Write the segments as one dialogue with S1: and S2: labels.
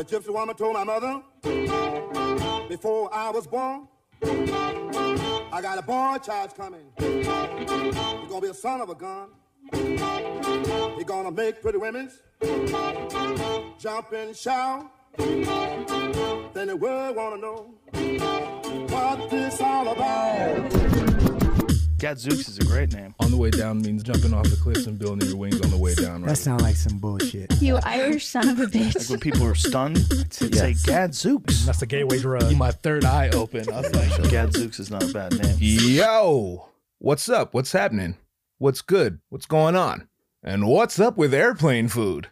S1: The gypsy woman told my mother before I was born, I got a boy child coming. He's gonna be a son of a gun. He's gonna make pretty women jump and shout. Then the world wanna know what this all about.
S2: Gadzooks is a great name.
S3: On the way down means jumping off the cliffs and building your wings on the way down, right?
S4: That sounds like some bullshit.
S5: You Irish son of a bitch.
S2: Like
S5: bitch.
S2: when people are stunned, they'd say Gadzooks.
S6: That's the gateway drug.
S3: My third eye open. I was like,
S2: Gadzooks is not a bad name.
S3: Yo, what's up? What's happening? What's good? What's going on? And what's up with airplane food?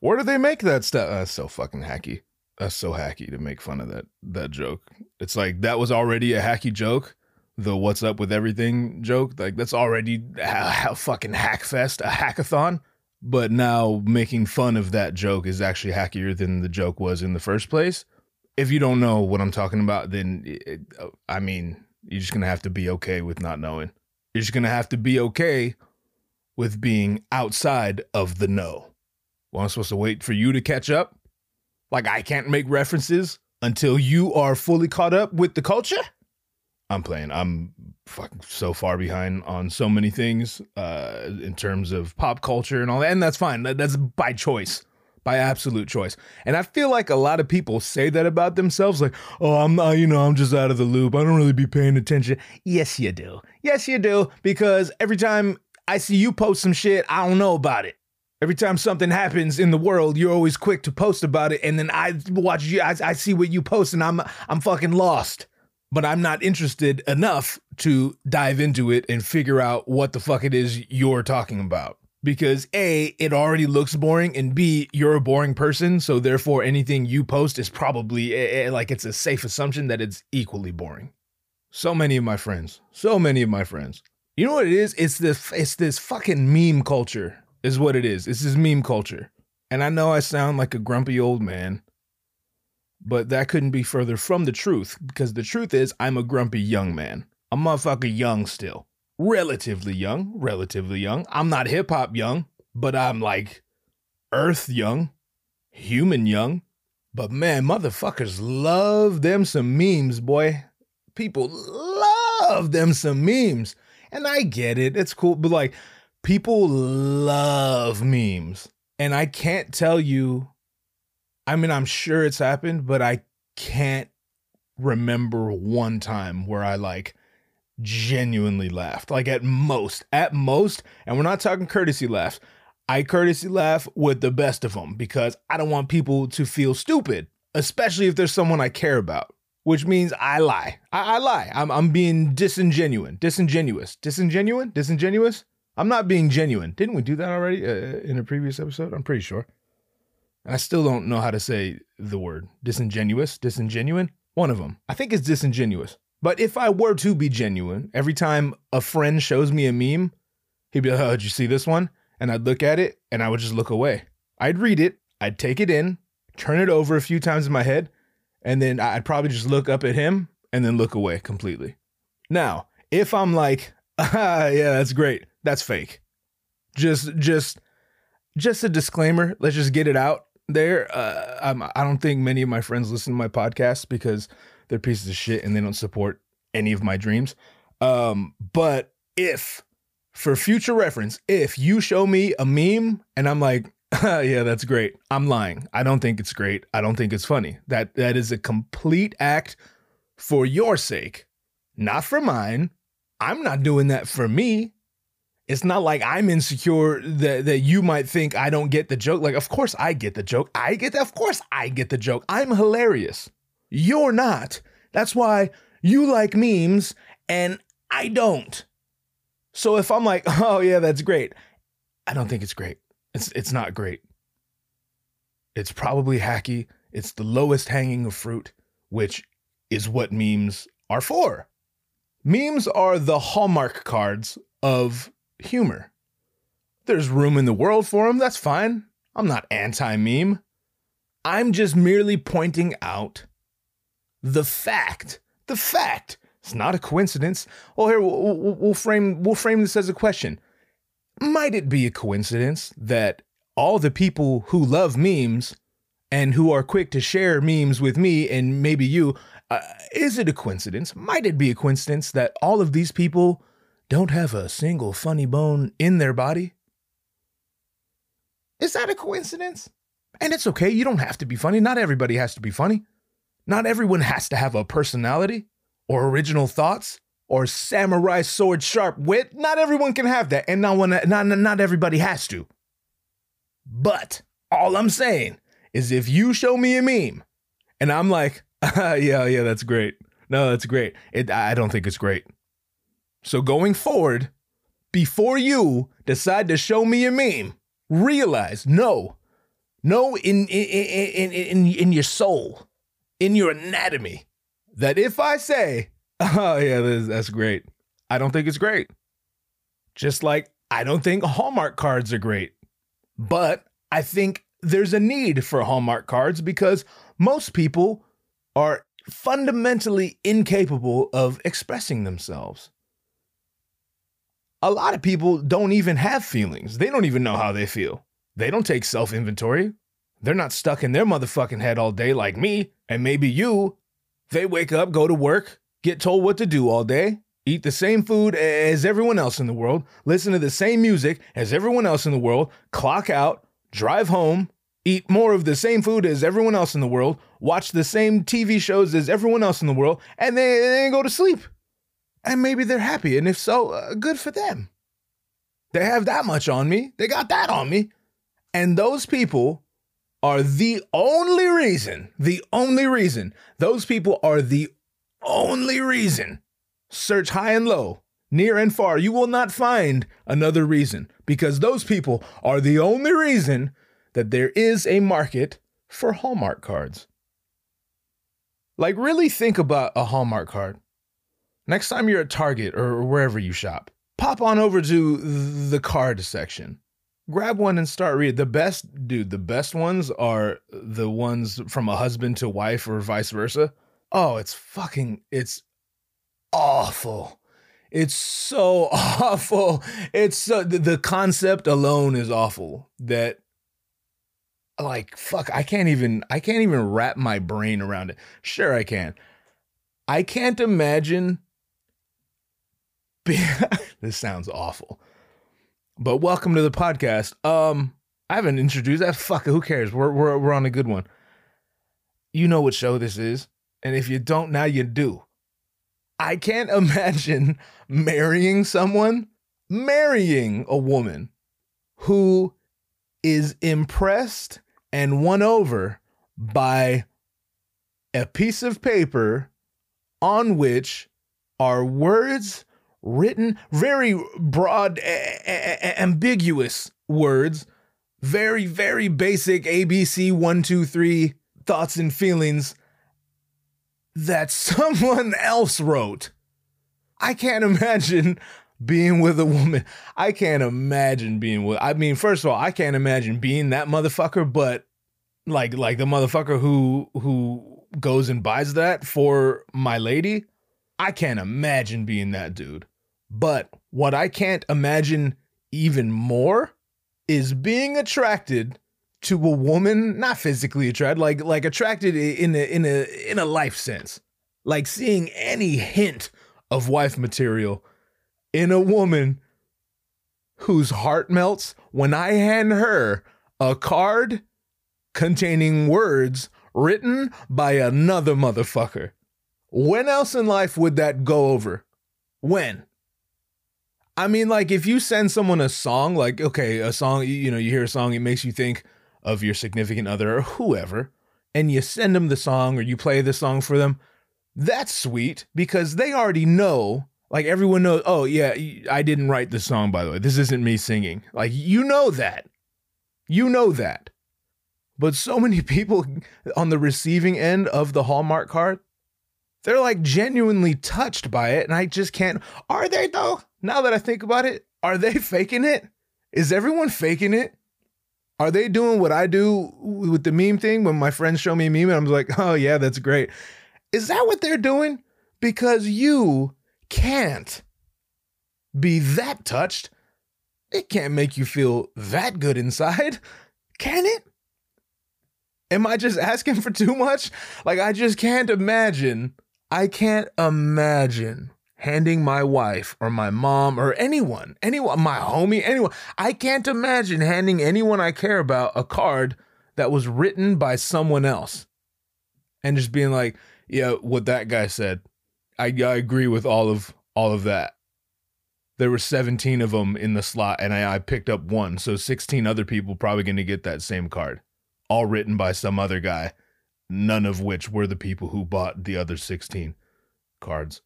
S3: Where do they make that stuff? That's so fucking hacky. That's so hacky to make fun of that that joke. It's like that was already a hacky joke. The what's up with everything joke. Like that's already a, a fucking hackfest, a hackathon. But now making fun of that joke is actually hackier than the joke was in the first place. If you don't know what I'm talking about, then it, I mean, you're just gonna have to be okay with not knowing. You're just gonna have to be okay with being outside of the know. Well, I'm supposed to wait for you to catch up? Like I can't make references until you are fully caught up with the culture? I'm playing. I'm fucking so far behind on so many things uh, in terms of pop culture and all that. And that's fine. That, that's by choice, by absolute choice. And I feel like a lot of people say that about themselves like, oh, I'm not, you know, I'm just out of the loop. I don't really be paying attention. Yes, you do. Yes, you do. Because every time I see you post some shit, I don't know about it. Every time something happens in the world, you're always quick to post about it, and then I watch you. I, I see what you post, and I'm I'm fucking lost. But I'm not interested enough to dive into it and figure out what the fuck it is you're talking about. Because A, it already looks boring, and B, you're a boring person, so therefore anything you post is probably eh, eh, like it's a safe assumption that it's equally boring. So many of my friends, so many of my friends. You know what it is? It's this it's this fucking meme culture is what it is. It's this meme culture. And I know I sound like a grumpy old man, but that couldn't be further from the truth because the truth is I'm a grumpy young man. I'm motherfucker young still. Relatively young, relatively young. I'm not hip hop young, but I'm like earth young, human young. But man, motherfuckers love them some memes, boy. People love them some memes. And I get it. It's cool. But like, people love memes. And I can't tell you, I mean, I'm sure it's happened, but I can't remember one time where I like genuinely laughed. Like at most, at most, and we're not talking courtesy laughs. I courtesy laugh with the best of them because I don't want people to feel stupid, especially if there's someone I care about, which means I lie. I, I lie. I'm, I'm being disingenuine, disingenuous, disingenuine, disingenuous. I'm not being genuine. Didn't we do that already uh, in a previous episode? I'm pretty sure. I still don't know how to say the word disingenuous, disingenuine. One of them. I think it's disingenuous. But if I were to be genuine, every time a friend shows me a meme, he'd be like, "Oh, did you see this one?" And I'd look at it and I would just look away. I'd read it, I'd take it in, turn it over a few times in my head, and then I'd probably just look up at him and then look away completely. Now, if I'm like, ah, yeah, that's great. That's fake. Just, just, just a disclaimer. Let's just get it out there. Uh, I'm, I don't think many of my friends listen to my podcast because they're pieces of shit and they don't support any of my dreams. Um, but if, for future reference, if you show me a meme and I'm like, yeah, that's great. I'm lying. I don't think it's great. I don't think it's funny. That that is a complete act for your sake, not for mine. I'm not doing that for me. It's not like I'm insecure that, that you might think I don't get the joke. Like, of course I get the joke. I get that. Of course I get the joke. I'm hilarious. You're not. That's why you like memes and I don't. So if I'm like, oh yeah, that's great, I don't think it's great. It's it's not great. It's probably hacky. It's the lowest hanging of fruit, which is what memes are for. Memes are the hallmark cards of humor. There's room in the world for them, that's fine. I'm not anti meme. I'm just merely pointing out the fact. The fact. It's not a coincidence. Well, here we'll, we'll, we'll frame we'll frame this as a question. Might it be a coincidence that all the people who love memes and who are quick to share memes with me and maybe you, uh, is it a coincidence? Might it be a coincidence that all of these people don't have a single funny bone in their body? Is that a coincidence? And it's okay. You don't have to be funny. Not everybody has to be funny. Not everyone has to have a personality or original thoughts or samurai sword sharp wit. Not everyone can have that. And not, one, not, not everybody has to. But all I'm saying is if you show me a meme and I'm like, yeah, yeah, that's great. No, that's great. It, I don't think it's great. So going forward, before you decide to show me a meme, realize no, no, in in in in, in your soul, in your anatomy, that if I say, oh yeah, that's, that's great, I don't think it's great. Just like I don't think Hallmark cards are great, but I think there's a need for Hallmark cards because most people are fundamentally incapable of expressing themselves. A lot of people don't even have feelings. They don't even know how they feel. They don't take self inventory. They're not stuck in their motherfucking head all day like me and maybe you. They wake up, go to work, get told what to do all day, eat the same food as everyone else in the world, listen to the same music as everyone else in the world, clock out, drive home, eat more of the same food as everyone else in the world, watch the same TV shows as everyone else in the world, and then, then go to sleep. And maybe they're happy. And if so, uh, good for them. They have that much on me. They got that on me. And those people are the only reason, the only reason, those people are the only reason. Search high and low, near and far. You will not find another reason because those people are the only reason that there is a market for Hallmark cards. Like, really think about a Hallmark card. Next time you're at Target or wherever you shop, pop on over to the card section. Grab one and start reading. The best, dude, the best ones are the ones from a husband to wife or vice versa. Oh, it's fucking, it's awful. It's so awful. It's so, the concept alone is awful that like fuck i can't even i can't even wrap my brain around it sure i can i can't imagine this sounds awful. But welcome to the podcast. Um i haven't introduced that. Fuck it, who cares? We're, we're, we're on a good one. You know what show this is and if you don't now you do. I can't imagine marrying someone marrying a woman who is impressed and won over by a piece of paper on which are words written, very broad, a- a- ambiguous words, very, very basic ABC one, two, three thoughts and feelings that someone else wrote. I can't imagine being with a woman. I can't imagine being with. I mean, first of all, I can't imagine being that motherfucker. But like, like the motherfucker who who goes and buys that for my lady. I can't imagine being that dude. But what I can't imagine even more is being attracted to a woman, not physically attracted, like like attracted in a in a in a life sense. Like seeing any hint of wife material in a woman whose heart melts when I hand her a card containing words written by another motherfucker. When else in life would that go over? When? I mean, like, if you send someone a song, like, okay, a song, you know, you hear a song, it makes you think of your significant other or whoever, and you send them the song or you play the song for them, that's sweet because they already know like everyone knows, oh yeah, I didn't write the song by the way. This isn't me singing. Like you know that. You know that. But so many people on the receiving end of the Hallmark card, they're like genuinely touched by it and I just can't Are they though? Now that I think about it, are they faking it? Is everyone faking it? Are they doing what I do with the meme thing when my friends show me a meme and I'm like, "Oh yeah, that's great." Is that what they're doing? Because you can't be that touched. It can't make you feel that good inside, can it? Am I just asking for too much? Like, I just can't imagine. I can't imagine handing my wife or my mom or anyone, anyone, my homie, anyone. I can't imagine handing anyone I care about a card that was written by someone else and just being like, yeah, what that guy said. I, I agree with all of all of that. There were 17 of them in the slot and I, I picked up one. So 16 other people probably going to get that same card all written by some other guy, none of which were the people who bought the other 16 cards.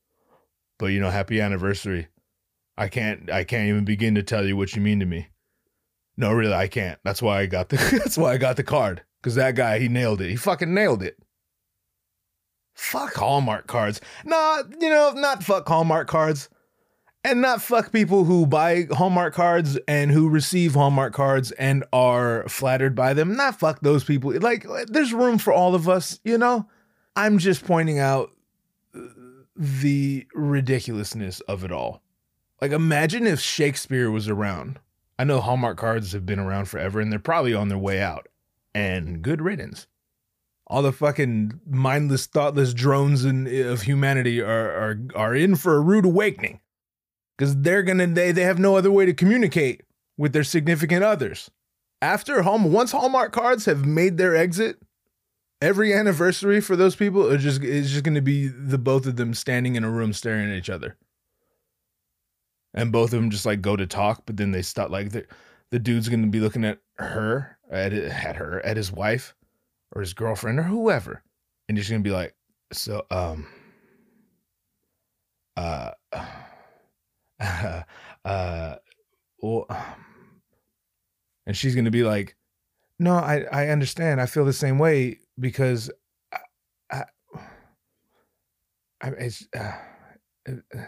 S3: But you know, happy anniversary. I can't I can't even begin to tell you what you mean to me. No, really, I can't. That's why I got the that's why I got the card. Cause that guy, he nailed it. He fucking nailed it. Fuck Hallmark cards. Nah, you know, not fuck Hallmark cards and not fuck people who buy Hallmark cards and who receive Hallmark cards and are flattered by them. Not fuck those people. Like, there's room for all of us, you know? I'm just pointing out the ridiculousness of it all. Like, imagine if Shakespeare was around. I know Hallmark cards have been around forever and they're probably on their way out. And good riddance. All the fucking mindless, thoughtless drones in, of humanity are, are, are in for a rude awakening because they're gonna they they have no other way to communicate with their significant others. After home, once Hallmark cards have made their exit, every anniversary for those people is just is just gonna be the both of them standing in a room staring at each other, and both of them just like go to talk, but then they stop. Like the the dude's gonna be looking at her at at her at his wife or his girlfriend or whoever, and he's gonna be like, so um, uh uh, uh well, and she's gonna be like, no, I I understand. I feel the same way because I, I, it's. Uh, uh,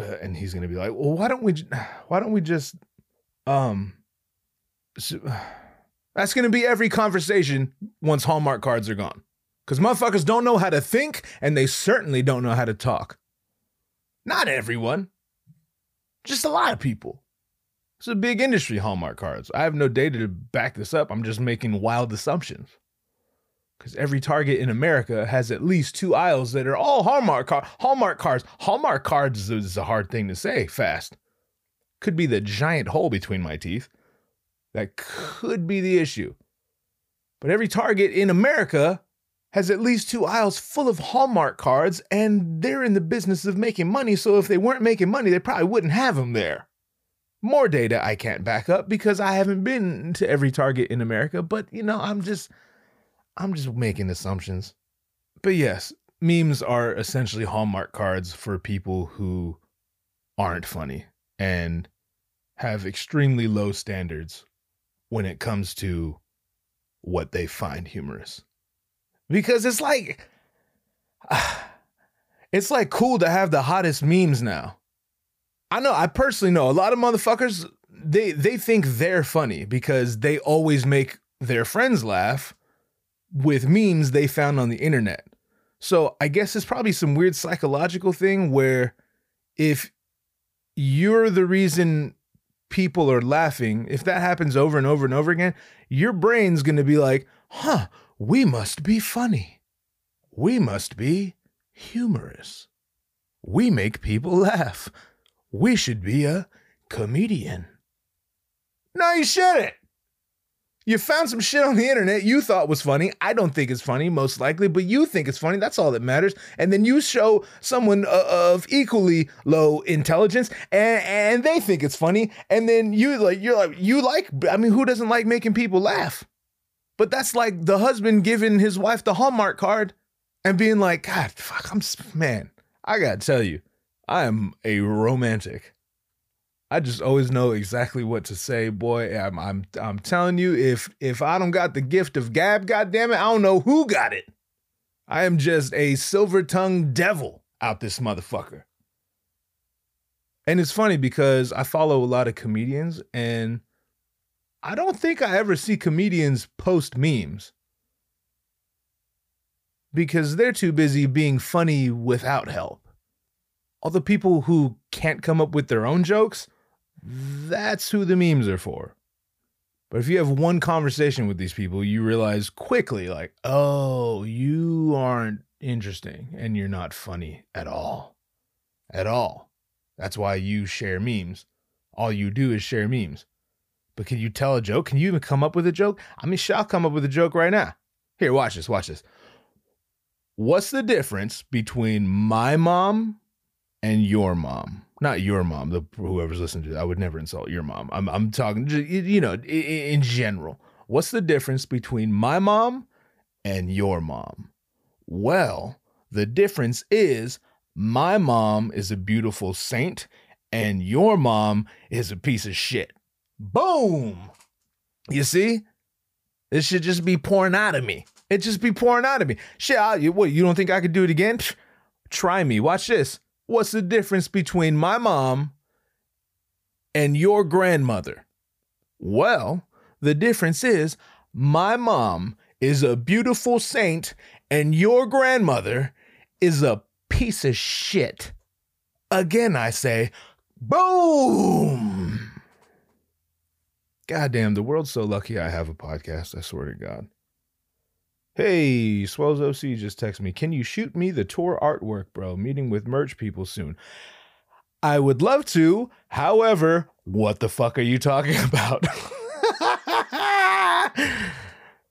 S3: uh, and he's gonna be like, well, why don't we, why don't we just, um, so, that's gonna be every conversation once Hallmark cards are gone, because motherfuckers don't know how to think, and they certainly don't know how to talk. Not everyone, just a lot of people. It's a big industry, Hallmark cards. I have no data to back this up. I'm just making wild assumptions. Because every Target in America has at least two aisles that are all Hallmark car- Hallmark cards. Hallmark cards is a hard thing to say fast. Could be the giant hole between my teeth. That could be the issue. But every Target in America has at least two aisles full of Hallmark cards, and they're in the business of making money, so if they weren't making money, they probably wouldn't have them there. More data I can't back up because I haven't been to every Target in America, but you know, I'm just I'm just making assumptions. But yes, memes are essentially Hallmark cards for people who aren't funny and have extremely low standards when it comes to what they find humorous because it's like it's like cool to have the hottest memes now. I know I personally know a lot of motherfuckers they they think they're funny because they always make their friends laugh with memes they found on the internet. So I guess it's probably some weird psychological thing where if you're the reason people are laughing, if that happens over and over and over again, your brain's going to be like, "Huh, we must be funny. We must be humorous. We make people laugh. We should be a comedian. No, you shouldn't. You found some shit on the internet you thought was funny. I don't think it's funny, most likely, but you think it's funny. That's all that matters. And then you show someone uh, of equally low intelligence, and and they think it's funny. And then you like you're like you like. I mean, who doesn't like making people laugh? But that's like the husband giving his wife the Hallmark card and being like, God, fuck, I'm, man, I gotta tell you, I am a romantic. I just always know exactly what to say, boy. I'm, I'm, I'm telling you, if, if I don't got the gift of gab, goddamn it, I don't know who got it. I am just a silver tongued devil out this motherfucker. And it's funny because I follow a lot of comedians and I don't think I ever see comedians post memes because they're too busy being funny without help. All the people who can't come up with their own jokes, that's who the memes are for. But if you have one conversation with these people, you realize quickly, like, oh, you aren't interesting and you're not funny at all. At all. That's why you share memes. All you do is share memes. But can you tell a joke? Can you even come up with a joke? I mean, shit, I'll come up with a joke right now. Here, watch this, watch this. What's the difference between my mom and your mom? Not your mom, the whoever's listening to that. I would never insult your mom. I'm I'm talking, you know, i- i- in general. What's the difference between my mom and your mom? Well, the difference is my mom is a beautiful saint and your mom is a piece of shit. Boom. You see? This should just be pouring out of me. It just be pouring out of me. Shit, I, you, what, you don't think I could do it again? Psh, Try me. Watch this. What's the difference between my mom and your grandmother? Well, the difference is my mom is a beautiful saint and your grandmother is a piece of shit. Again, I say, boom. Goddamn, the world's so lucky I have a podcast. I swear to God. Hey, Swells OC just texted me. Can you shoot me the tour artwork, bro? Meeting with merch people soon. I would love to. However, what the fuck are you talking about?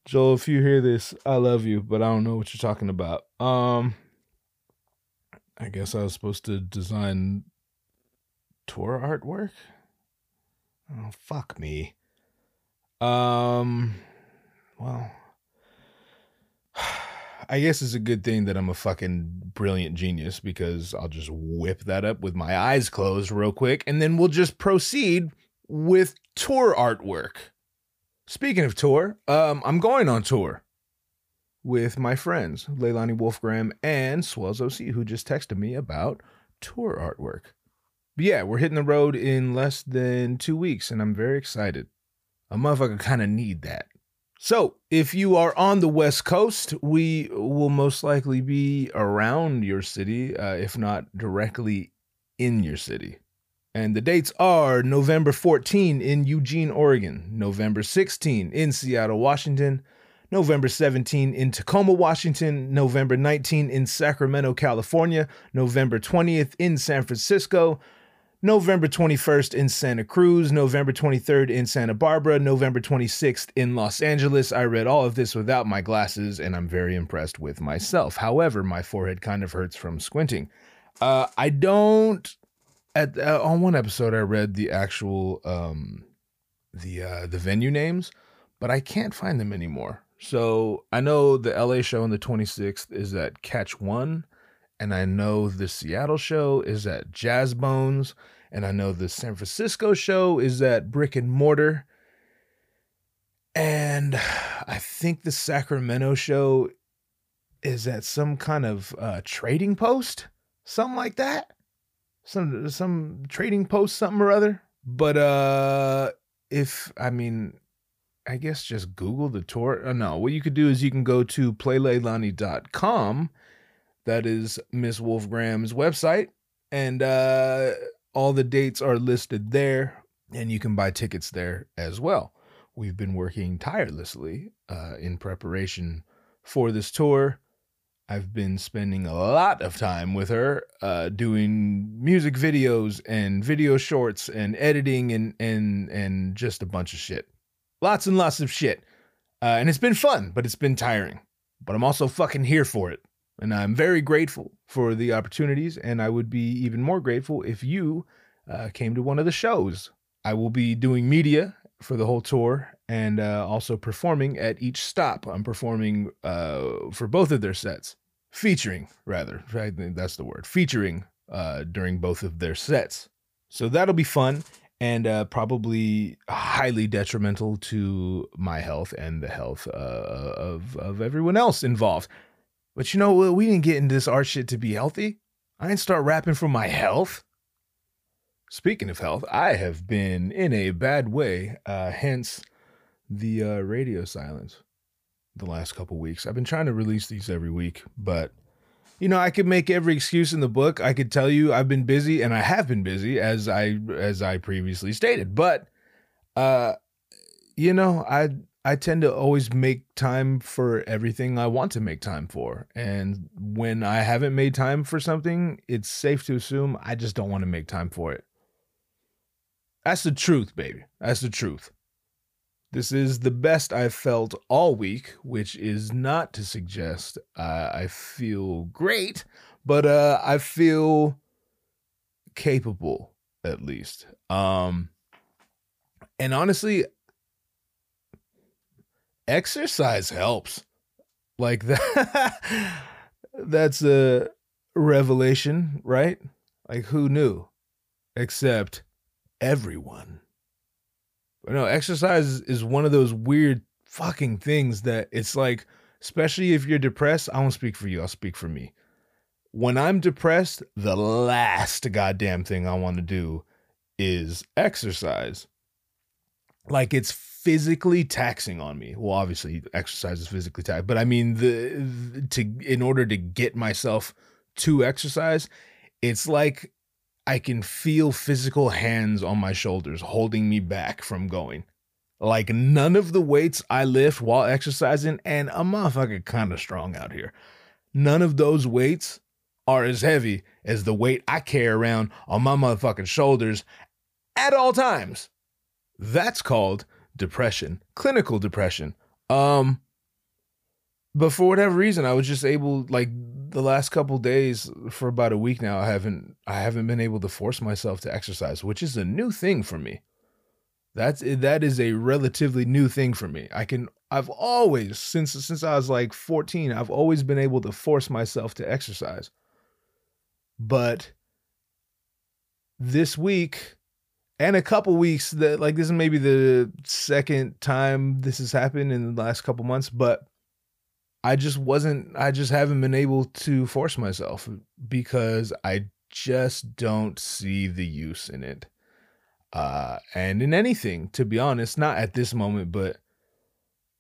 S3: Joel, if you hear this, I love you, but I don't know what you're talking about. Um I guess I was supposed to design tour artwork. Oh, fuck me. Um, well, I guess it's a good thing that I'm a fucking brilliant genius because I'll just whip that up with my eyes closed real quick and then we'll just proceed with tour artwork. Speaking of tour, um, I'm going on tour with my friends, Leilani Wolfgramm and Swells OC, who just texted me about tour artwork. But yeah, we're hitting the road in less than two weeks, and I'm very excited. A motherfucker kind of need that. So, if you are on the West Coast, we will most likely be around your city, uh, if not directly in your city. And the dates are November 14 in Eugene, Oregon, November 16 in Seattle, Washington, November 17 in Tacoma, Washington, November 19 in Sacramento, California, November 20th in San Francisco, November 21st in Santa Cruz, November 23rd in Santa Barbara, November 26th in Los Angeles. I read all of this without my glasses and I'm very impressed with myself. However, my forehead kind of hurts from squinting. Uh, I don't. At uh, on one episode, I read the actual um, the uh, the venue names, but I can't find them anymore. So I know the LA show on the 26th is at Catch One, and I know the Seattle show is at Jazz Bones, and I know the San Francisco show is at Brick and Mortar. And I think the Sacramento show is at some kind of uh, trading post, something like that. Some some trading post, something or other. But uh if I mean, I guess just Google the tour. Uh, no, what you could do is you can go to playleilani.com. That is Miss Wolfgramm's website. And uh, all the dates are listed there. And you can buy tickets there as well. We've been working tirelessly uh, in preparation for this tour. I've been spending a lot of time with her uh, doing music videos and video shorts and editing and and and just a bunch of shit lots and lots of shit. Uh, and it's been fun, but it's been tiring. But I'm also fucking here for it. And I'm very grateful for the opportunities. And I would be even more grateful if you uh, came to one of the shows. I will be doing media for the whole tour and uh, also performing at each stop. I'm performing uh, for both of their sets, featuring, rather. I think that's the word, featuring uh, during both of their sets. So that'll be fun and uh, probably highly detrimental to my health and the health uh, of of everyone else involved. But you know, what? we didn't get into this art shit to be healthy. I didn't start rapping for my health. Speaking of health, I have been in a bad way. Uh, hence the uh, radio silence. The last couple weeks, I've been trying to release these every week, but you know, I could make every excuse in the book. I could tell you I've been busy and I have been busy as I as I previously stated. But uh you know, I I tend to always make time for everything I want to make time for. And when I haven't made time for something, it's safe to assume I just don't want to make time for it. That's the truth, baby. That's the truth. This is the best I've felt all week, which is not to suggest uh, I feel great, but uh, I feel capable at least. Um, and honestly, exercise helps. Like that. that's a revelation, right? Like who knew? Except everyone. But no, exercise is one of those weird fucking things that it's like, especially if you're depressed. I won't speak for you, I'll speak for me. When I'm depressed, the last goddamn thing I want to do is exercise. Like it's physically taxing on me. Well, obviously exercise is physically taxing, but I mean the, to in order to get myself to exercise, it's like I can feel physical hands on my shoulders holding me back from going. Like none of the weights I lift while exercising, and a motherfucker kind of strong out here. None of those weights are as heavy as the weight I carry around on my motherfucking shoulders at all times. That's called depression, clinical depression. Um, but for whatever reason, I was just able, like the last couple days for about a week now, I haven't, I haven't been able to force myself to exercise, which is a new thing for me. That's that is a relatively new thing for me. I can, I've always since since I was like 14, I've always been able to force myself to exercise. But this week and a couple weeks that like this is maybe the second time this has happened in the last couple months, but I just wasn't I just haven't been able to force myself because I just don't see the use in it. Uh and in anything, to be honest, not at this moment, but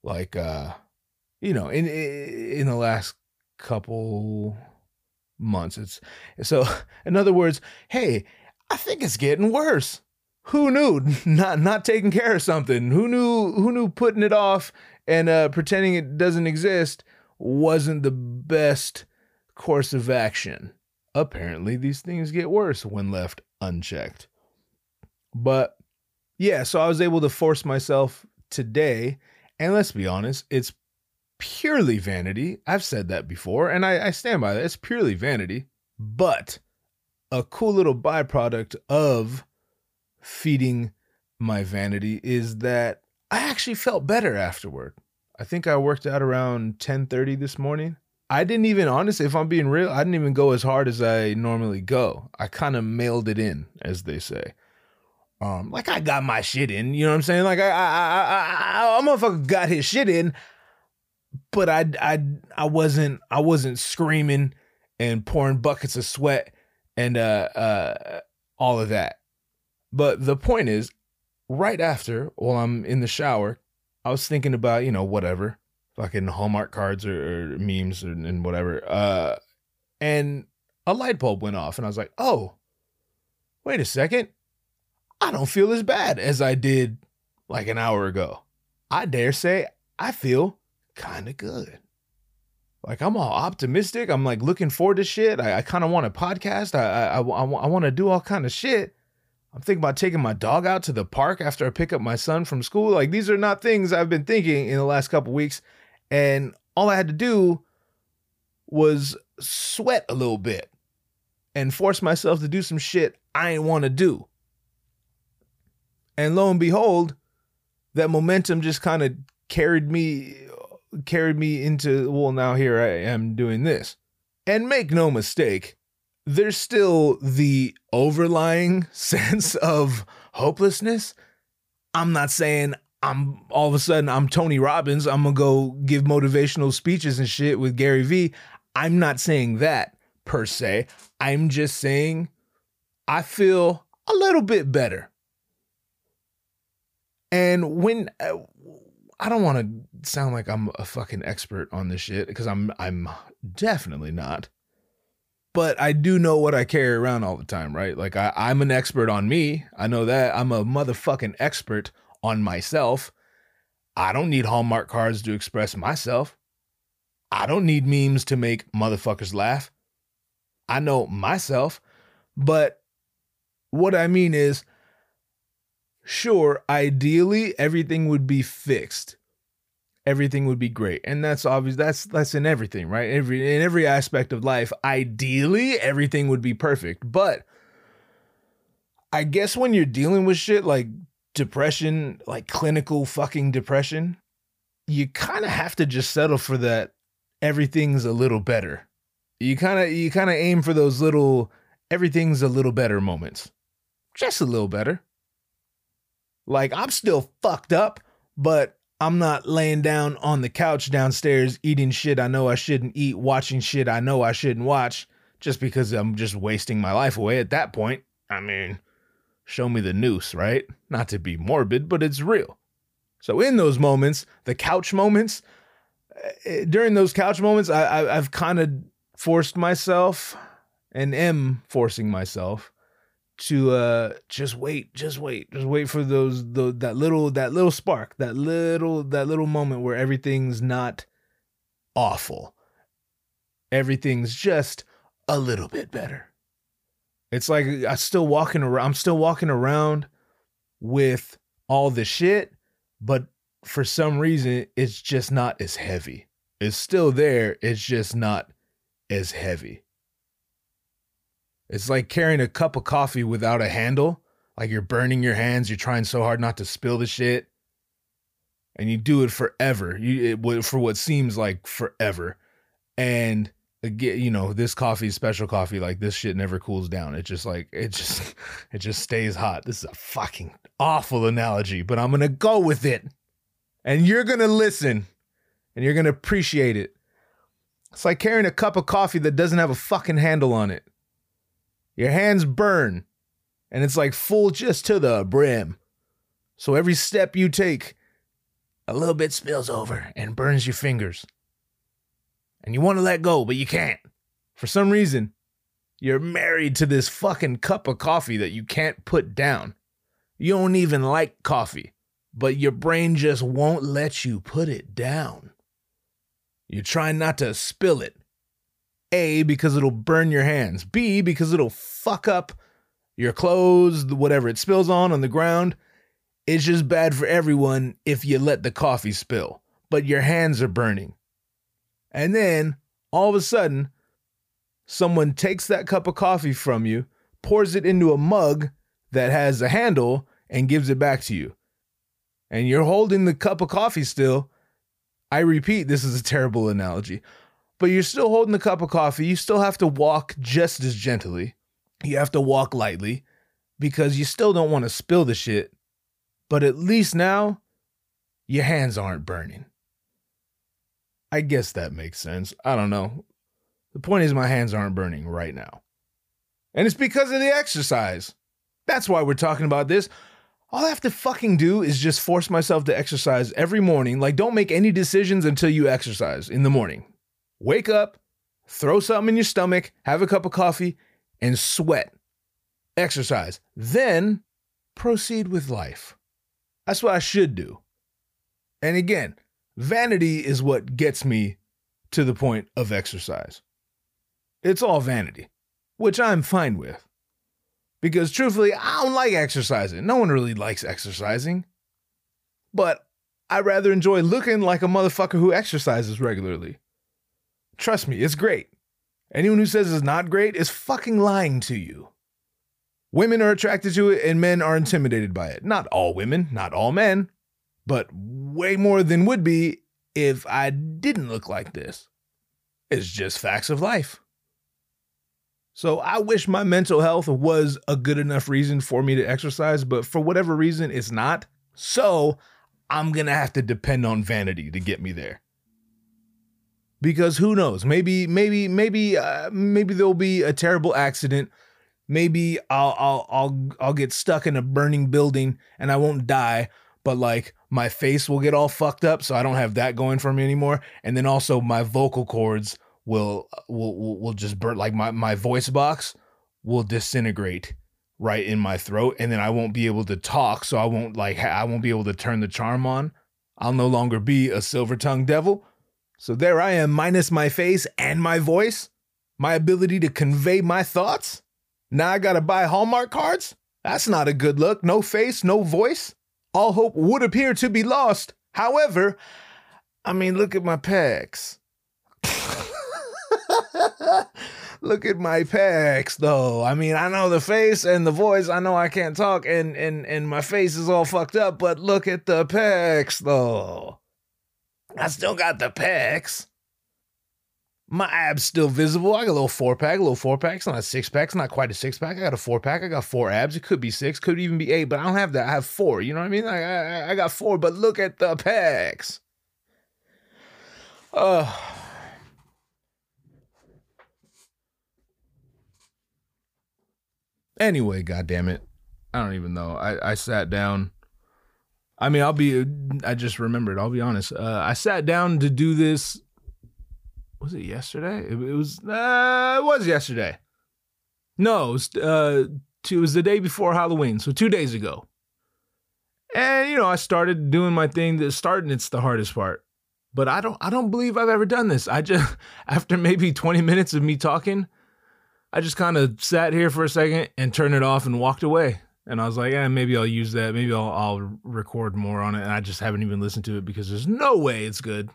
S3: like uh you know, in in the last couple months it's so in other words, hey, I think it's getting worse. Who knew not not taking care of something? Who knew who knew putting it off and uh pretending it doesn't exist wasn't the best course of action. Apparently, these things get worse when left unchecked. But yeah, so I was able to force myself today. And let's be honest, it's purely vanity. I've said that before, and I, I stand by that. It's purely vanity, but a cool little byproduct of feeding my vanity is that I actually felt better afterward. I think I worked out around 10:30 this morning. I didn't even honestly, if I'm being real, I didn't even go as hard as I normally go. I kind of mailed it in, as they say. Um, like I got my shit in, you know what I'm saying? Like I, I, I, I, I motherfucker got his shit in, but I, I, I wasn't, I wasn't screaming and pouring buckets of sweat and uh, uh, all of that. But the point is, right after, while I'm in the shower, I was thinking about, you know, whatever, fucking Hallmark cards or, or memes or, and whatever. Uh, and a light bulb went off, and I was like, oh, wait a second. I don't feel as bad as I did like an hour ago. I dare say I feel kind of good. Like I'm all optimistic. I'm like looking forward to shit. I, I kind of want a podcast. I I, I, I want to do all kind of shit. I'm thinking about taking my dog out to the park after I pick up my son from school. Like these are not things I've been thinking in the last couple weeks. And all I had to do was sweat a little bit and force myself to do some shit I ain't want to do. And lo and behold, that momentum just kind of carried me carried me into well now here I am doing this. And make no mistake, there's still the overlying sense of hopelessness. I'm not saying I'm all of a sudden I'm Tony Robbins. I'm gonna go give motivational speeches and shit with Gary Vee. I'm not saying that per se. I'm just saying I feel a little bit better. And when I don't want to sound like I'm a fucking expert on this shit because I'm I'm definitely not but I do know what I carry around all the time, right? Like I, I'm an expert on me. I know that I'm a motherfucking expert on myself. I don't need Hallmark cards to express myself. I don't need memes to make motherfuckers laugh. I know myself, but what I mean is, sure, ideally everything would be fixed. Everything would be great. And that's obvious. That's that's in everything, right? Every in every aspect of life, ideally everything would be perfect. But I guess when you're dealing with shit like depression, like clinical fucking depression, you kind of have to just settle for that everything's a little better. You kind of you kind of aim for those little everything's a little better moments. Just a little better. Like I'm still fucked up, but I'm not laying down on the couch downstairs eating shit I know I shouldn't eat, watching shit I know I shouldn't watch just because I'm just wasting my life away at that point. I mean, show me the noose, right? Not to be morbid, but it's real. So in those moments, the couch moments, eh, during those couch moments, I, I I've kind of forced myself and am forcing myself to uh just wait just wait just wait for those the that little that little spark that little that little moment where everything's not awful. Everything's just a little bit better. It's like I'm still walking around i'm still walking around with all the shit but for some reason it's just not as heavy. It's still there it's just not as heavy it's like carrying a cup of coffee without a handle. Like you're burning your hands. You're trying so hard not to spill the shit. And you do it forever. You it, for what seems like forever. And again, you know, this coffee is special coffee. Like this shit never cools down. It just like it just it just stays hot. This is a fucking awful analogy, but I'm gonna go with it. And you're gonna listen and you're gonna appreciate it. It's like carrying a cup of coffee that doesn't have a fucking handle on it. Your hands burn, and it's like full just to the brim. So every step you take, a little bit spills over and burns your fingers. And you want to let go, but you can't. For some reason, you're married to this fucking cup of coffee that you can't put down. You don't even like coffee, but your brain just won't let you put it down. You're trying not to spill it, a, because it'll burn your hands. B, because it'll fuck up your clothes, whatever it spills on on the ground. It's just bad for everyone if you let the coffee spill, but your hands are burning. And then all of a sudden, someone takes that cup of coffee from you, pours it into a mug that has a handle, and gives it back to you. And you're holding the cup of coffee still. I repeat, this is a terrible analogy but you're still holding the cup of coffee. You still have to walk just as gently. You have to walk lightly because you still don't want to spill the shit. But at least now, your hands aren't burning. I guess that makes sense. I don't know. The point is, my hands aren't burning right now. And it's because of the exercise. That's why we're talking about this. All I have to fucking do is just force myself to exercise every morning. Like, don't make any decisions until you exercise in the morning wake up, throw something in your stomach, have a cup of coffee, and sweat. Exercise. Then proceed with life. That's what I should do. And again, vanity is what gets me to the point of exercise. It's all vanity, which I'm fine with. Because truthfully, I don't like exercising. No one really likes exercising. But I rather enjoy looking like a motherfucker who exercises regularly. Trust me, it's great. Anyone who says it's not great is fucking lying to you. Women are attracted to it and men are intimidated by it. Not all women, not all men, but way more than would be if I didn't look like this. It's just facts of life. So I wish my mental health was a good enough reason for me to exercise, but for whatever reason, it's not. So I'm going to have to depend on vanity to get me there because who knows? Maybe, maybe, maybe, uh, maybe there'll be a terrible accident. Maybe I'll, I'll, I'll, I'll get stuck in a burning building and I won't die, but like my face will get all fucked up, so I don't have that going for me anymore. And then also my vocal cords will, will, will, just burn. Like my, my voice box will disintegrate right in my throat, and then I won't be able to talk. So I won't like, I won't be able to turn the charm on I'll no longer be a silver tongued devil. So there I am, minus my face and my voice, my ability to convey my thoughts. Now I gotta buy Hallmark cards? That's not a good look. No face, no voice. All hope would appear to be lost. However, I mean, look at my pecs. look at my pecs though. I mean, I know the face and the voice. I know I can't talk and and and my face is all fucked up, but look at the pecs though. I still got the pecs. My abs still visible. I got a little four pack, a little four pack. It's not a six pack. It's not quite a six pack. I got a four pack. I got four abs. It could be six, could even be eight, but I don't have that. I have four. You know what I mean? I, I, got four, but look at the pecs. Uh, anyway, goddamn it. I don't even know. I, I sat down. I mean, I'll be, I just remembered, I'll be honest. Uh, I sat down to do this. Was it yesterday? It, it was, uh, it was yesterday. No, it was, uh, two, it was the day before Halloween. So two days ago. And, you know, I started doing my thing. That starting, it's the hardest part. But I don't, I don't believe I've ever done this. I just, after maybe 20 minutes of me talking, I just kind of sat here for a second and turned it off and walked away. And I was like, yeah, maybe I'll use that. Maybe I'll, I'll record more on it. And I just haven't even listened to it because there's no way it's good.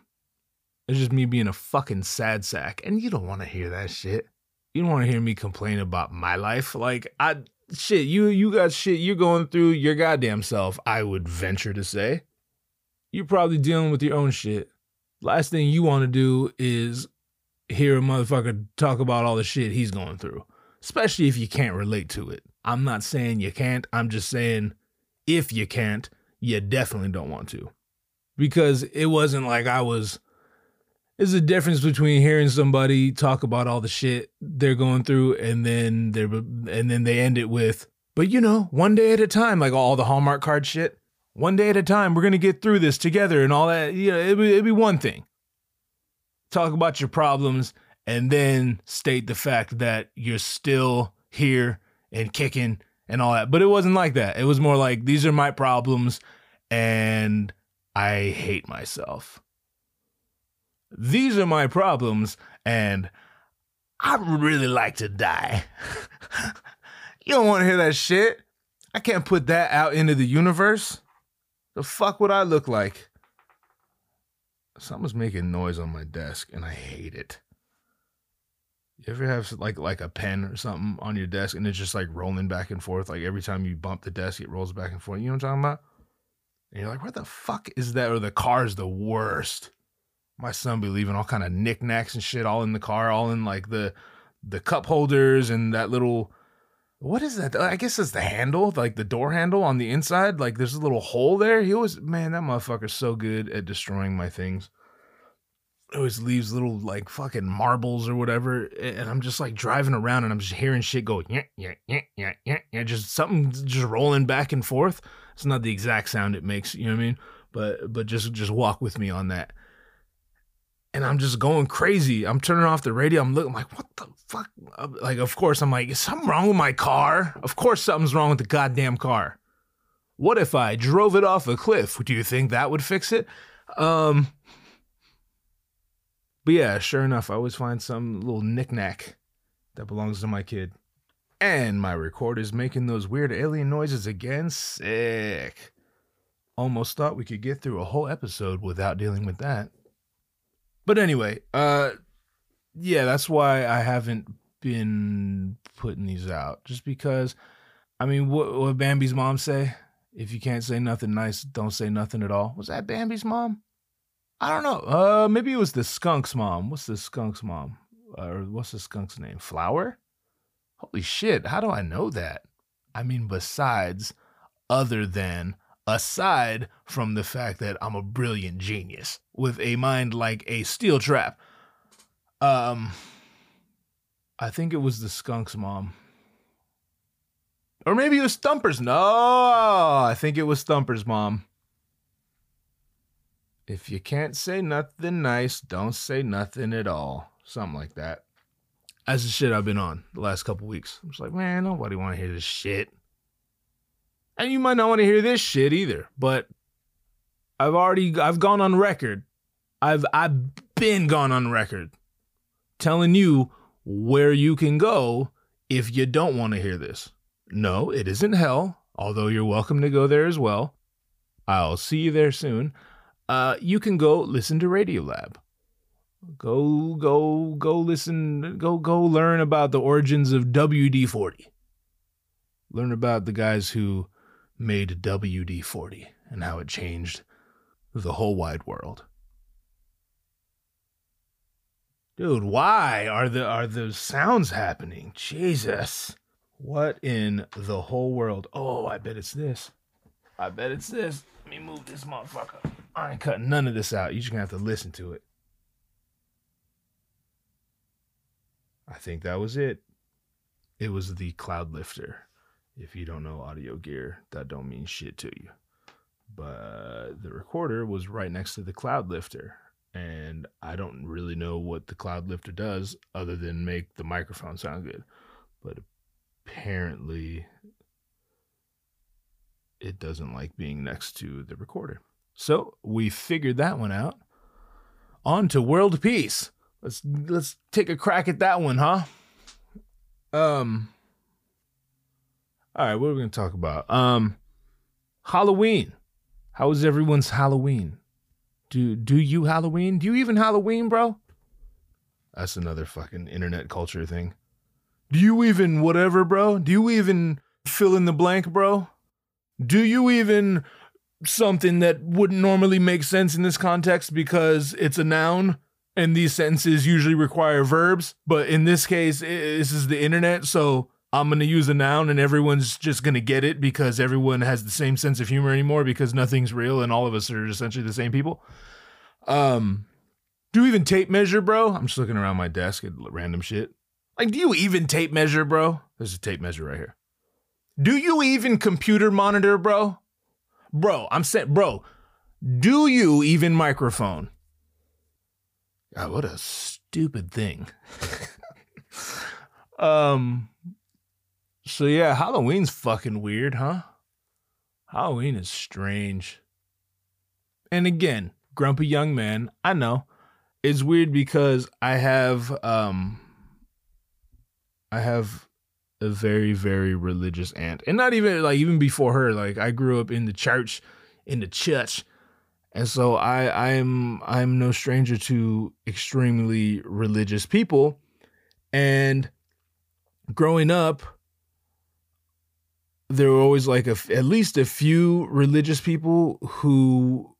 S3: It's just me being a fucking sad sack. And you don't want to hear that shit. You don't want to hear me complain about my life. Like, I, shit, you, you got shit you're going through your goddamn self, I would venture to say. You're probably dealing with your own shit. Last thing you want to do is hear a motherfucker talk about all the shit he's going through, especially if you can't relate to it. I'm not saying you can't, I'm just saying if you can't, you definitely don't want to. Because it wasn't like I was. There's a difference between hearing somebody talk about all the shit they're going through and then they're and then they end it with, but you know, one day at a time, like all the Hallmark card shit. One day at a time, we're gonna get through this together and all that. You know, it'd be, it'd be one thing talk about your problems, and then state the fact that you're still here and kicking and all that. But it wasn't like that. It was more like these are my problems and I hate myself. These are my problems and I really like to die. you don't want to hear that shit. I can't put that out into the universe. The fuck would I look like? Something's making noise on my desk and I hate it. You ever have like like a pen or something on your desk and it's just like rolling back and forth? Like every time you bump the desk, it rolls back and forth. You know what I'm talking about? And you're like, where the fuck is that? Or the car is the worst. My son be leaving all kind of knickknacks and shit all in the car, all in like the the cup holders and that little what is that? I guess it's the handle, like the door handle on the inside. Like there's a little hole there. He always, man, that motherfucker's so good at destroying my things. Always leaves little like fucking marbles or whatever, and I'm just like driving around and I'm just hearing shit go yeah yeah yeah yeah yeah yeah, just something just rolling back and forth. It's not the exact sound it makes, you know what I mean? But but just just walk with me on that and I'm just going crazy. I'm turning off the radio. I'm looking I'm like, what the fuck? Like, of course, I'm like, is something wrong with my car? Of course, something's wrong with the goddamn car. What if I drove it off a cliff? Do you think that would fix it? Um, but yeah, sure enough, I always find some little knickknack that belongs to my kid. And my recorder's making those weird alien noises again. Sick. Almost thought we could get through a whole episode without dealing with that. But anyway, uh yeah, that's why I haven't been putting these out. Just because I mean what what Bambi's mom say? If you can't say nothing nice, don't say nothing at all. Was that Bambi's mom? I don't know. Uh maybe it was the skunk's mom. What's the skunk's mom? Or what's the skunk's name? Flower? Holy shit, how do I know that? I mean besides other than aside from the fact that I'm a brilliant genius with a mind like a steel trap. Um, I think it was the skunk's mom. Or maybe it was Thumper's. No, I think it was Thumper's mom. If you can't say nothing nice, don't say nothing at all. Something like that. That's the shit I've been on the last couple weeks. I'm just like, man, nobody want to hear this shit. And you might not want to hear this shit either, but I've already I've gone on record. I've I've been gone on record telling you where you can go if you don't want to hear this. No, it isn't hell, although you're welcome to go there as well. I'll see you there soon. Uh, you can go listen to Radiolab. Go, go, go listen, go, go learn about the origins of WD 40. Learn about the guys who made WD 40 and how it changed the whole wide world. Dude, why are the are the sounds happening? Jesus. What in the whole world? Oh, I bet it's this. I bet it's this. Let me move this motherfucker. I ain't cutting none of this out. You just gonna have to listen to it. I think that was it. It was the Cloud Lifter. If you don't know audio gear, that don't mean shit to you. But the recorder was right next to the Cloud Lifter. And I don't really know what the Cloud Lifter does other than make the microphone sound good. But apparently it doesn't like being next to the recorder. So we figured that one out. On to world peace. Let's let's take a crack at that one, huh? Um All right, what are we to talk about? Um Halloween. How was everyone's Halloween? Do do you Halloween? Do you even Halloween, bro? That's another fucking internet culture thing. Do you even whatever, bro? Do you even fill in the blank, bro? Do you even something that wouldn't normally make sense in this context because it's a noun and these sentences usually require verbs, but in this case, this is the internet, so I'm going to use a noun and everyone's just going to get it because everyone has the same sense of humor anymore because nothing's real and all of us are essentially the same people. Um, do you even tape measure, bro? I'm just looking around my desk at random shit. Like, do you even tape measure, bro? There's a tape measure right here. Do you even computer monitor, bro? Bro, I'm saying, bro, do you even microphone? God, what a stupid thing. um, so yeah, Halloween's fucking weird, huh? Halloween is strange. And again, grumpy young man, I know. It's weird because I have um I have a very very religious aunt. And not even like even before her, like I grew up in the church in the church. And so I I'm I'm no stranger to extremely religious people and growing up there were always like a, at least a few religious people who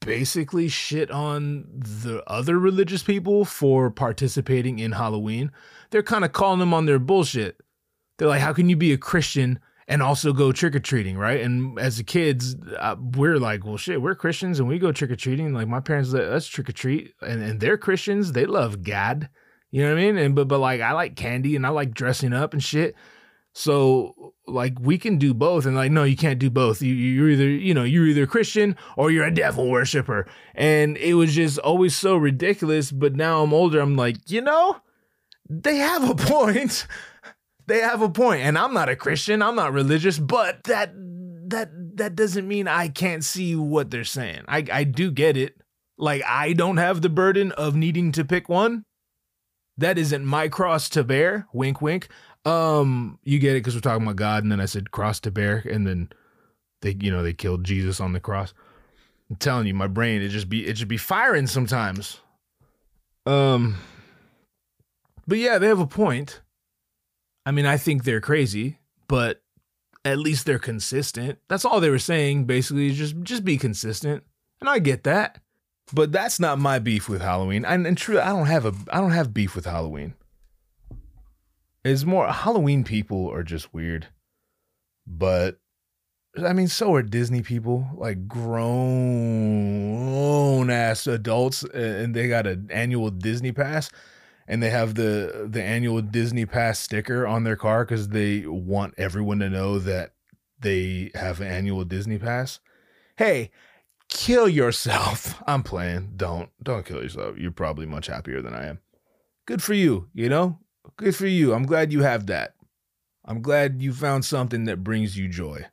S3: basically shit on the other religious people for participating in Halloween. They're kind of calling them on their bullshit. They're like, how can you be a Christian and also go trick or treating, right? And as a kids, uh, we're like, well, shit, we're Christians and we go trick or treating. Like my parents, let's trick or treat, and, and they're Christians. They love God, you know what I mean? And but but like I like candy and I like dressing up and shit. So like we can do both and like no you can't do both you, you're either you know you're either a christian or you're a devil worshiper and it was just always so ridiculous but now i'm older i'm like you know they have a point. They have a point. And i'm not a christian. I'm not religious but that that that doesn't mean i can't see what they're saying. I i do get it. Like i don't have the burden of needing to pick one. That isn't my cross to bear. Wink wink. Um, you get it because we're talking about God, and then I said cross to bear, and then they, you know, they killed Jesus on the cross. I'm telling you, my brain it just be it just be firing sometimes. Um, but yeah, they have a point. I mean, I think they're crazy, but at least they're consistent. That's all they were saying, basically. Just just be consistent, and I get that. But that's not my beef with Halloween. And, and true, I don't have a I don't have beef with Halloween. It's more Halloween people are just weird. But I mean, so are Disney people, like grown ass adults, and they got an annual Disney pass, and they have the the annual Disney pass sticker on their car because they want everyone to know that they have an annual Disney pass. Hey, kill yourself. I'm playing. Don't don't kill yourself. You're probably much happier than I am. Good for you. You know, Good for you. I'm glad you have that. I'm glad you found something that brings you joy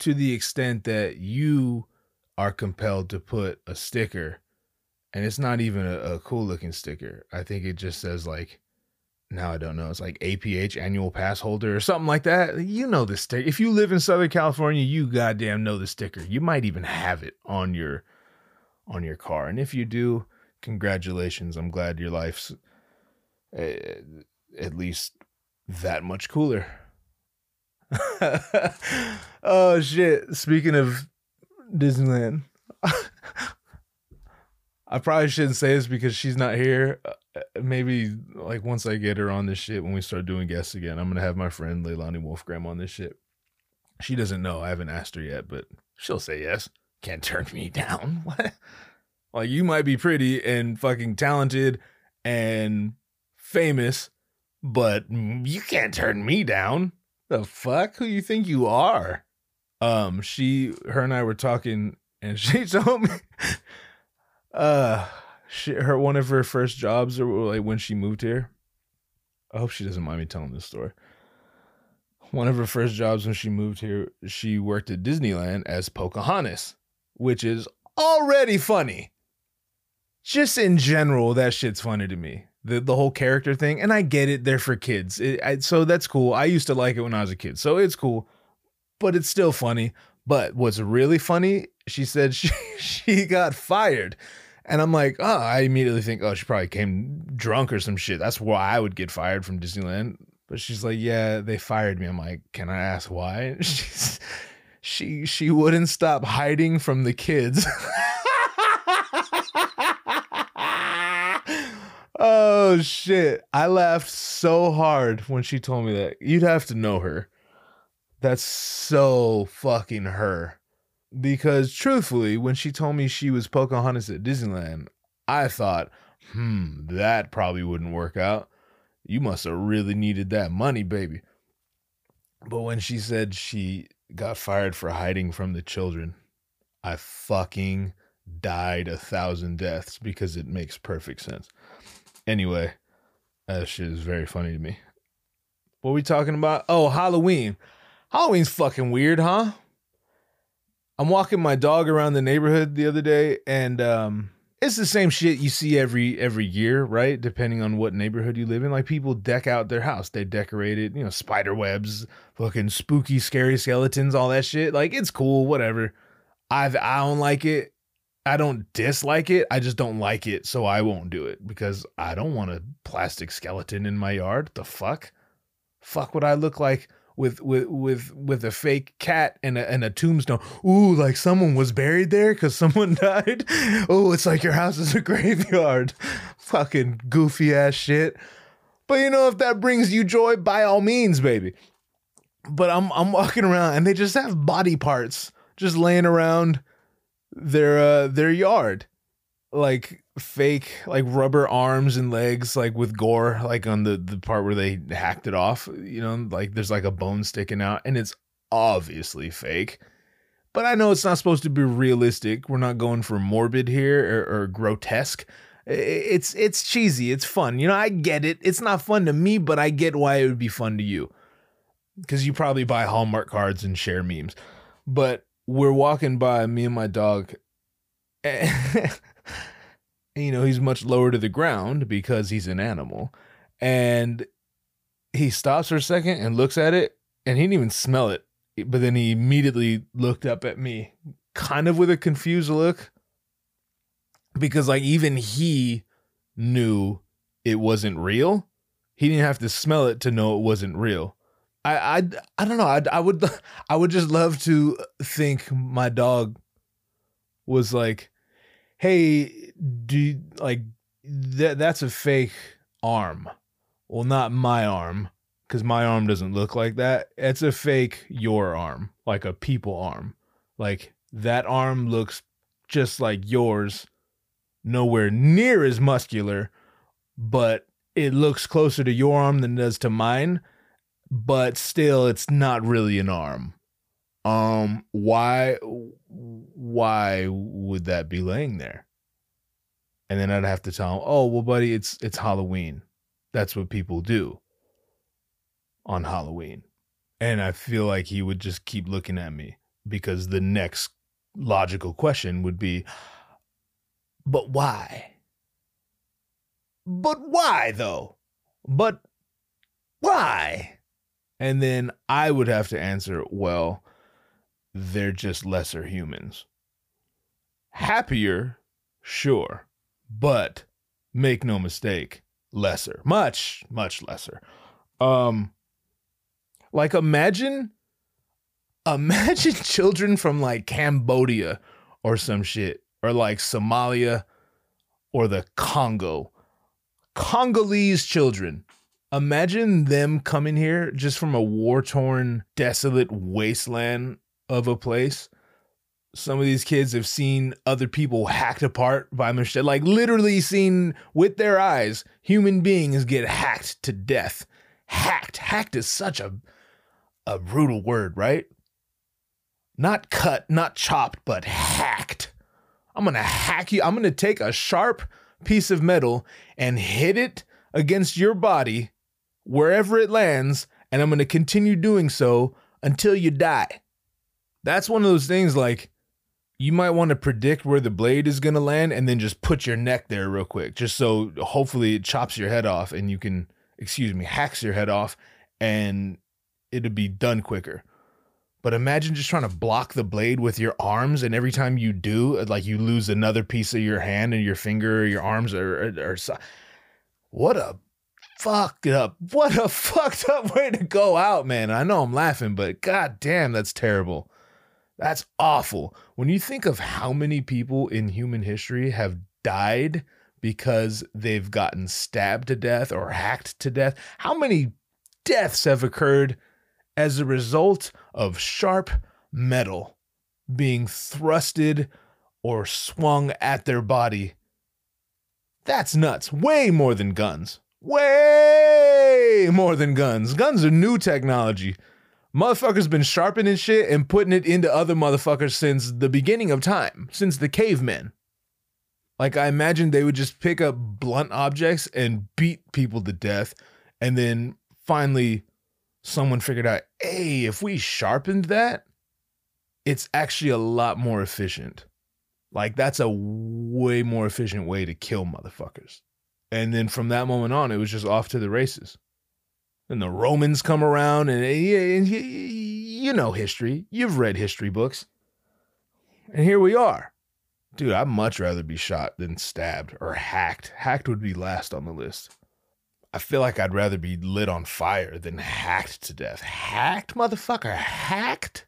S3: to the extent that you are compelled to put a sticker, and it's not even a, a cool looking sticker. I think it just says like, now I don't know. It's like APH annual pass holder or something like that. You know the sticker. If you live in Southern California, you goddamn know the sticker. You might even have it on your on your car, and if you do, congratulations. I'm glad your life's uh, at least that much cooler. oh shit! Speaking of Disneyland, I probably shouldn't say this because she's not here. Uh, maybe like once I get her on this shit, when we start doing guests again, I'm gonna have my friend Leilani Wolfgramm on this shit. She doesn't know. I haven't asked her yet, but she'll say yes. Can't turn me down. What? Like you might be pretty and fucking talented and famous, but you can't turn me down. The fuck? Who you think you are? Um, she, her and I were talking, and she told me, uh, she, her one of her first jobs, or like when she moved here. I hope she doesn't mind me telling this story. One of her first jobs when she moved here, she worked at Disneyland as Pocahontas, which is already funny. Just in general, that shit's funny to me the the whole character thing and i get it they're for kids it, I, so that's cool i used to like it when i was a kid so it's cool but it's still funny but what's really funny she said she, she got fired and i'm like oh i immediately think oh she probably came drunk or some shit that's why i would get fired from disneyland but she's like yeah they fired me i'm like can i ask why she's she she wouldn't stop hiding from the kids Oh shit. I laughed so hard when she told me that. You'd have to know her. That's so fucking her. Because truthfully, when she told me she was Pocahontas at Disneyland, I thought, hmm, that probably wouldn't work out. You must have really needed that money, baby. But when she said she got fired for hiding from the children, I fucking died a thousand deaths because it makes perfect sense. Anyway, that shit is very funny to me. What are we talking about? Oh, Halloween. Halloween's fucking weird, huh? I'm walking my dog around the neighborhood the other day, and um, it's the same shit you see every every year, right? Depending on what neighborhood you live in. Like people deck out their house, they decorate it, you know, spider webs, fucking spooky, scary skeletons, all that shit. Like it's cool, whatever. I've I don't like it. I don't dislike it. I just don't like it, so I won't do it because I don't want a plastic skeleton in my yard. The fuck? Fuck would I look like with with with with a fake cat and a and a tombstone? Ooh, like someone was buried there because someone died. Oh, it's like your house is a graveyard. Fucking goofy ass shit. But you know, if that brings you joy, by all means, baby. But I'm I'm walking around and they just have body parts just laying around their uh their yard like fake like rubber arms and legs like with gore like on the the part where they hacked it off you know? Like there's like a bone sticking out and it's obviously fake. But i know it's not supposed to be realistic. We're not going for morbid here or, or grotesque. It's it's cheesy. It's fun. You know i get it. It's not fun to me but i get why it would be fun to you. Because you probably buy hallmark cards and share memes. But we're walking by me and my dog and, you know he's much lower to the ground because he's an animal. And he stops for a second and looks at it and he didn't even smell it. But then he immediately looked up at me kind of with a confused look because like even he knew it wasn't real. He didn't have to smell it to know it wasn't real. I I I don't know. I I would I would just love to think my dog was like, "Hey, do like that that's a fake arm." Well, not my arm cuz my arm doesn't look like that. It's a fake your arm, like a people arm. Like that arm looks just like yours, nowhere near as muscular, but it looks closer to your arm than it does to mine but still it's not really an arm. Um why why would that be laying there? And then I'd have to tell him, "Oh, well buddy, it's it's Halloween. That's what people do on Halloween." And I feel like he would just keep looking at me because the next logical question would be, but why? But why though? But why? And then I would have to answer, well, they're just lesser humans. Happier, sure, but make no mistake, lesser. Much, much lesser. Um like imagine imagine children from like Cambodia or some shit or like Somalia or the Congo. Congolese children. Imagine them coming here just from a war torn, desolate wasteland of a place. Some of these kids have seen other people hacked apart by machete, like literally seen with their eyes human beings get hacked to death. Hacked. Hacked is such a a brutal word, right? Not cut, not chopped, but hacked. I'm gonna hack you. I'm gonna take a sharp piece of metal and hit it against your body wherever it lands, and I'm gonna continue doing so until you die. That's one of those things like you might want to predict where the blade is going to land and then just put your neck there real quick, just so hopefully it chops your head off and you can, excuse me, hacks your head off and it'll be done quicker. But imagine just trying to block the blade with your arms, and every time you do, like you lose another piece of your hand and your finger or your arms or, or, or what a fucked up, what a fucked up way to go out, man. I know I'm laughing, but god damn, that's terrible. That's awful. When you think of how many people in human history have died because they've gotten stabbed to death or hacked to death, how many deaths have occurred as a result of sharp metal being thrusted or swung at their body? That's nuts. Way more than guns. Way more than guns. Guns are new technology. Motherfuckers been sharpening shit and putting it into other motherfuckers since the beginning of time, since the cavemen. Like I imagine they would just pick up blunt objects and beat people to death, and then finally someone figured out, hey, if we sharpened that, it's actually a lot more efficient. Like that's a way more efficient way to kill motherfuckers. And then from that moment on, it was just off to the races and the Romans come around, and, eh, and you know history. You've read history books. And here we are. Dude, I'd much rather be shot than stabbed or hacked. Hacked would be last on the list. I feel like I'd rather be lit on fire than hacked to death. Hacked, motherfucker, hacked?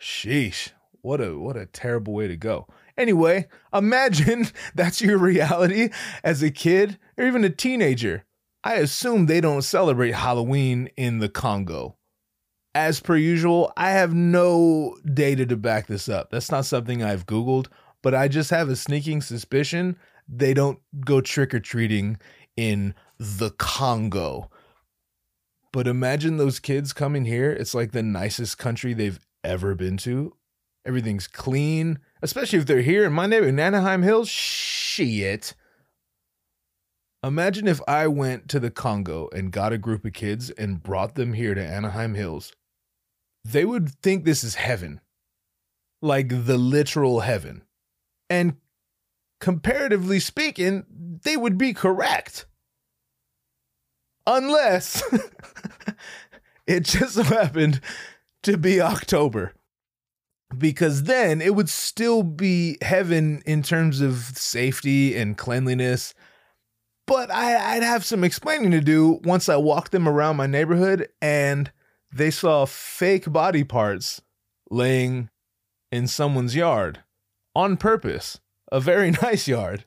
S3: Sheesh. What a what a terrible way to go. Anyway, imagine that's your reality as a kid or even a teenager. I assume they don't celebrate Halloween in the Congo. As per usual, I have no data to back this up. That's not something I've Googled, but I just have a sneaking suspicion they don't go trick or treating in the Congo. But imagine those kids coming here. It's like the nicest country they've ever been to. Everything's clean, especially if they're here in my neighborhood, in Anaheim Hills. Shit. Imagine if I went to the Congo and got a group of kids and brought them here to Anaheim Hills. They would think this is heaven, like the literal heaven. And comparatively speaking, they would be correct. Unless it just happened to be October. Because then it would still be heaven in terms of safety and cleanliness but I, would have some explaining to do once I walked them around my neighborhood and they saw fake body parts laying in someone's yard on purpose, a very nice yard.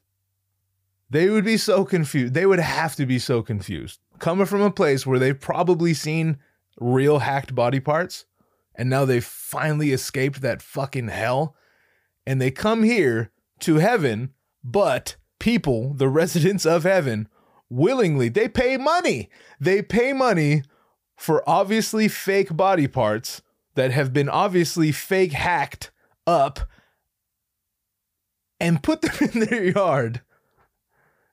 S3: They would be so confused. They would have to be so confused. Coming from a place where they've probably seen real hacked body parts and now they've finally escaped that fucking hell and they come here to heaven, but people, the residents of heaven, willingly, they pay money. They pay money for obviously fake body parts that have been obviously fake hacked up and put them in their yard.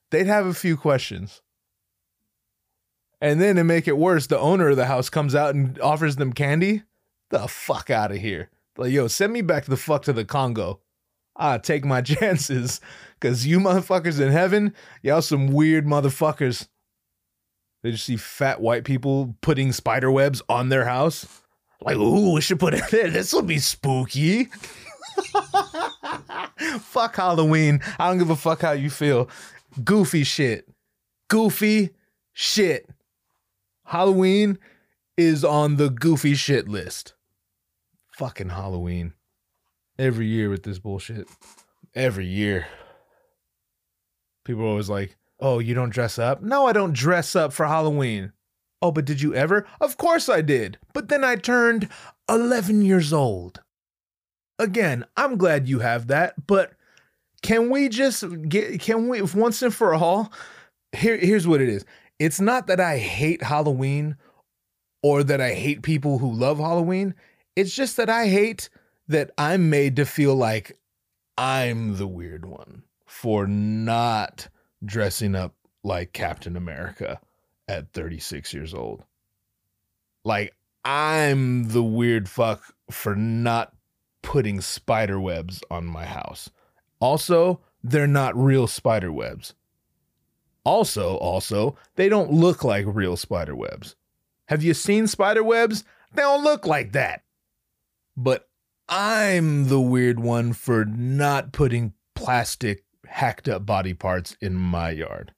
S3: They'd have a few questions. And then to make it worse, the owner of the house comes out and offers them candy. The fuck out of here. Like, yo, send me back the fuck to the Congo. I take my chances. Cause you motherfuckers in heaven, y'all some weird motherfuckers. They just see fat white people putting spider webs on their house. Like, ooh, we should put it there. This will be spooky. fuck Halloween. I don't give a fuck how you feel. Goofy shit. Goofy shit. Halloween is on the goofy shit list. Fucking Halloween. Every year with this bullshit. Every year. People are always like, oh, you don't dress up? No, I don't dress up for Halloween. Oh, but did you ever? Of course I did. But then I turned 11 years old. Again, I'm glad you have that, but can we just get, can we, once and for all, here, here's what it is. It's not that I hate Halloween or that I hate people who love Halloween. It's just that I hate that I'm made to feel like I'm the weird one for not dressing up like Captain America at 36 years old. Like, I'm the weird fuck for not putting spider webs on my house. Also, they're not real spider webs. Also, also, they don't look like real spider webs. Have you seen spider webs? They don't look like that. But I'm the weird one for not putting plastic hacked up body parts in my yard.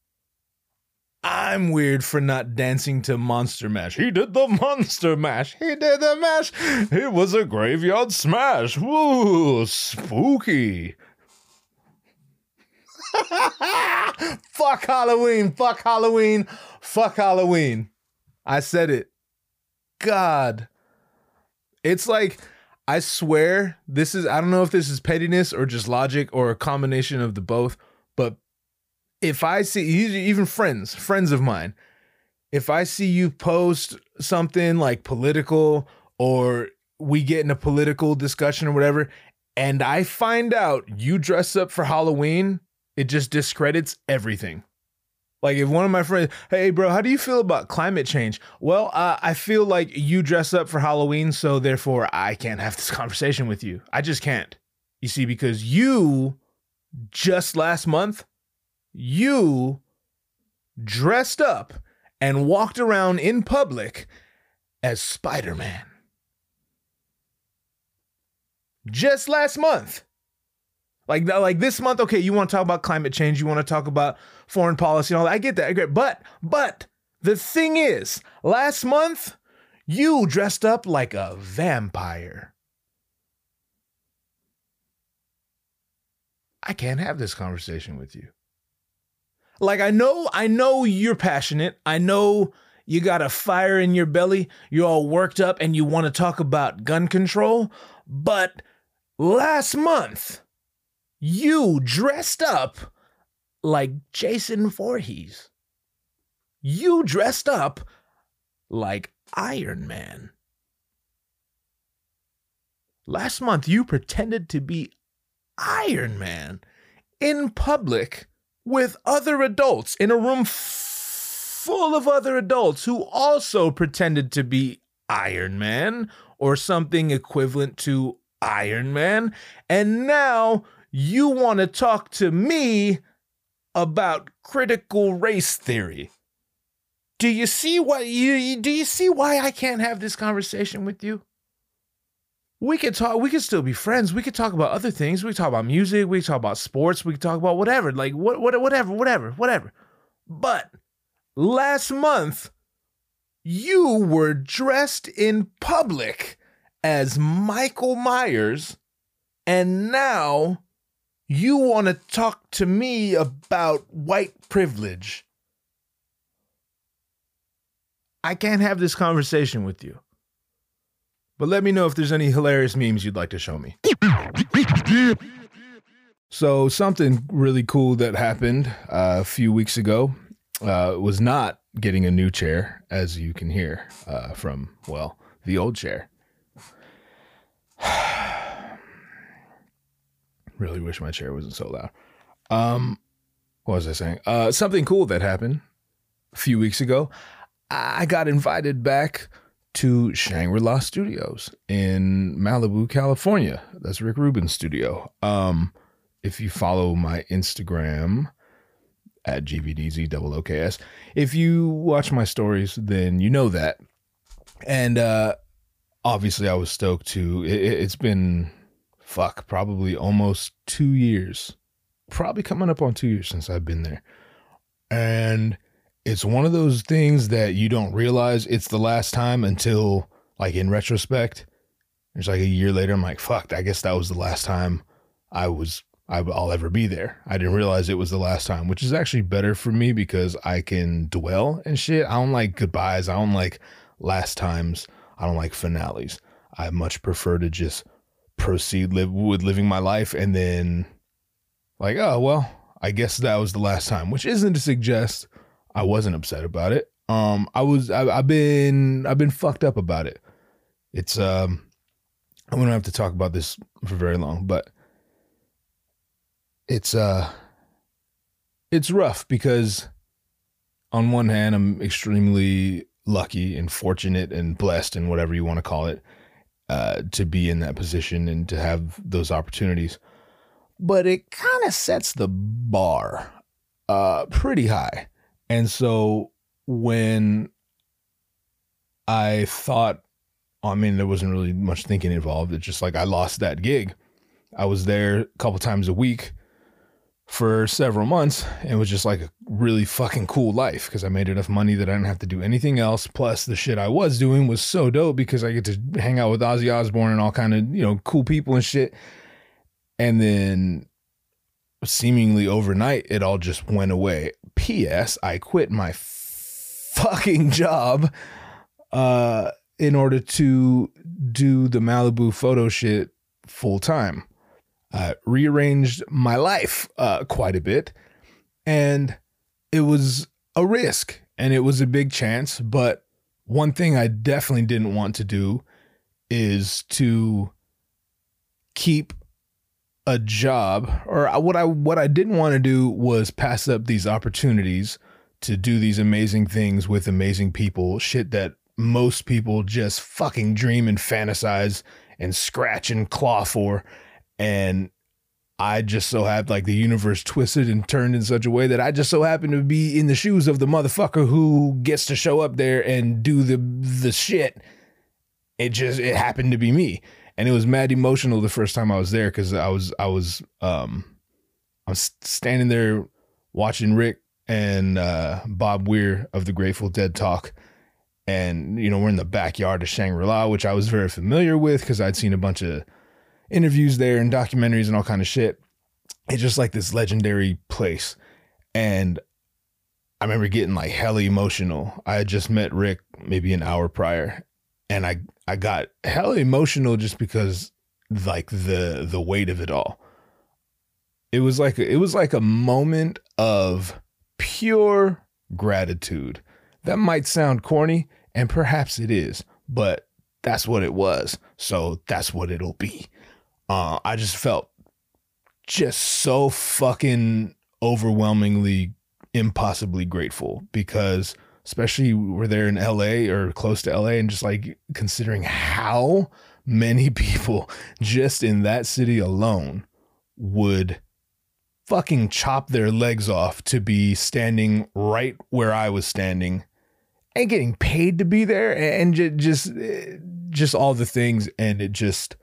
S3: I'm weird for not dancing to Monster Mash. He did the Monster Mash. He did the mash. It was a graveyard smash. Woo, spooky. fuck Halloween. Fuck Halloween. Fuck Halloween. I said it. God. It's like, I swear, this is, I don't know if this is pettiness or just logic or a combination of the both, but if I see, even friends, friends of mine, if I see you post something like political or we get in a political discussion or whatever, and I find out you dress up for Halloween, it just discredits everything. Like if one of my friends, hey bro, how do you feel about climate change? Well, uh, I feel like you dress up for Halloween, so therefore I can't have this conversation with you. I just can't. You see, because you just last month, you dressed up and walked around in public as Spider Man. Just last month. Like, like this month, okay, you want to talk about climate change, you want to talk about foreign policy and all that. I get that. I get, but, but the thing is, last month, you dressed up like a vampire. I can't have this conversation with you. Like, I know, I know you're passionate. I know you got a fire in your belly. You're all worked up and you want to talk about gun control. But last month, you dressed up like Jason Voorhees. You dressed up like Iron Man. Last month, you pretended to be Iron Man in public with other adults in a room full of other adults who also pretended to be Iron Man or something equivalent to Iron Man. And now you want to talk to me about critical race theory. Do you see what you do you see why I can't have this conversation with you? We could talk we could still be friends. We could talk about other things. We could talk about music, we could talk about sports, we could talk about whatever. Like what, what whatever, whatever, whatever. But last month you were dressed in public as Michael Myers and now you want to talk to me about white privilege. I can't have this conversation with you. But let me know if there's any hilarious memes you'd like to show me. So, something really cool that happened uh, a few weeks ago uh, was not getting a new chair, as you can hear uh, from, well, the old chair. Really wish my chair wasn't so loud. Um, what was I saying? Uh, something cool that happened a few weeks ago. I got invited back to Shangri La Studios in Malibu, California. That's Rick Rubin's studio. Um, if you follow my Instagram at GVDZ if you watch my stories, then you know that. And uh, obviously, I was stoked to. It, it's been fuck, probably almost two years, probably coming up on two years since I've been there. And it's one of those things that you don't realize it's the last time until, like, in retrospect. It's like a year later, I'm like, fuck, I guess that was the last time I was, I'll ever be there. I didn't realize it was the last time, which is actually better for me because I can dwell and shit. I don't like goodbyes. I don't like last times. I don't like finales. I much prefer to just proceed live with living my life and then like, oh well, I guess that was the last time, which isn't to suggest I wasn't upset about it. Um, I was, I, I've been, I've been fucked up about it. It's, um, I don't have to talk about this for very long, but it's, uh, it's rough because on one hand, I'm extremely lucky and fortunate and blessed and whatever you want to call it, uh, to be in that position and to have those opportunities. But it kind of sets the bar uh, pretty high. And so when I thought, I mean, there wasn't really much thinking involved. It's just like I lost that gig. I was there a couple times a week for several months and it was just like a really fucking cool life because I made enough money that I didn't have to do anything else. Plus, the shit I was doing was so dope because I get to hang out with Ozzy Osbourne and all kind of you know cool people and shit. And then seemingly overnight, it all just went away. P.S. I quit my fucking job uh, in order to do the Malibu photo shit full time. Uh, rearranged my life uh, quite a bit, and it was a risk and it was a big chance. But one thing I definitely didn't want to do is to keep a job or what I what I didn't want to do was pass up these opportunities to do these amazing things with amazing people, shit that most people just fucking dream and fantasize and scratch and claw for and I just so happened like the universe twisted and turned in such a way that I just so happened to be in the shoes of the motherfucker who gets to show up there and do the the shit. It just it happened to be me and it was mad emotional the first time I was there because I was I was um I was standing there watching Rick and uh, Bob Weir of the Grateful Dead talk, and you know we're in the backyard of Shangri La, which I was very familiar with because I'd seen a bunch of interviews there and documentaries and all kind of shit. It's just like this legendary place, and I remember getting like hella emotional. I had just met Rick maybe an hour prior, and I I got hella emotional just because like the the weight of it all. It was like it was like a moment of pure gratitude. That might sound corny, and perhaps it is, but that's what it was. So that's what it'll be. Uh, I just felt just so fucking overwhelmingly impossibly grateful because especially we're there in LA or close to LA and just like considering how many people just in that city alone would fucking chop their legs off to be standing right where I was standing and getting paid to be there and just just all the things and it just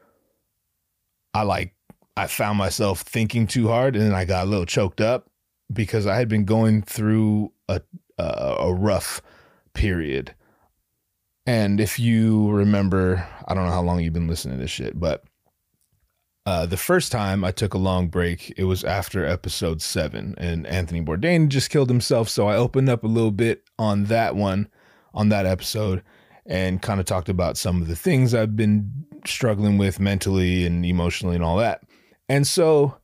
S3: I like I found myself thinking too hard and then I got a little choked up because I had been going through a uh, a rough period. And if you remember, I don't know how long you've been listening to this shit, but uh, the first time I took a long break, it was after episode seven, and Anthony Bourdain just killed himself. So I opened up a little bit on that one, on that episode, and kind of talked about some of the things I've been struggling with mentally and emotionally and all that. And so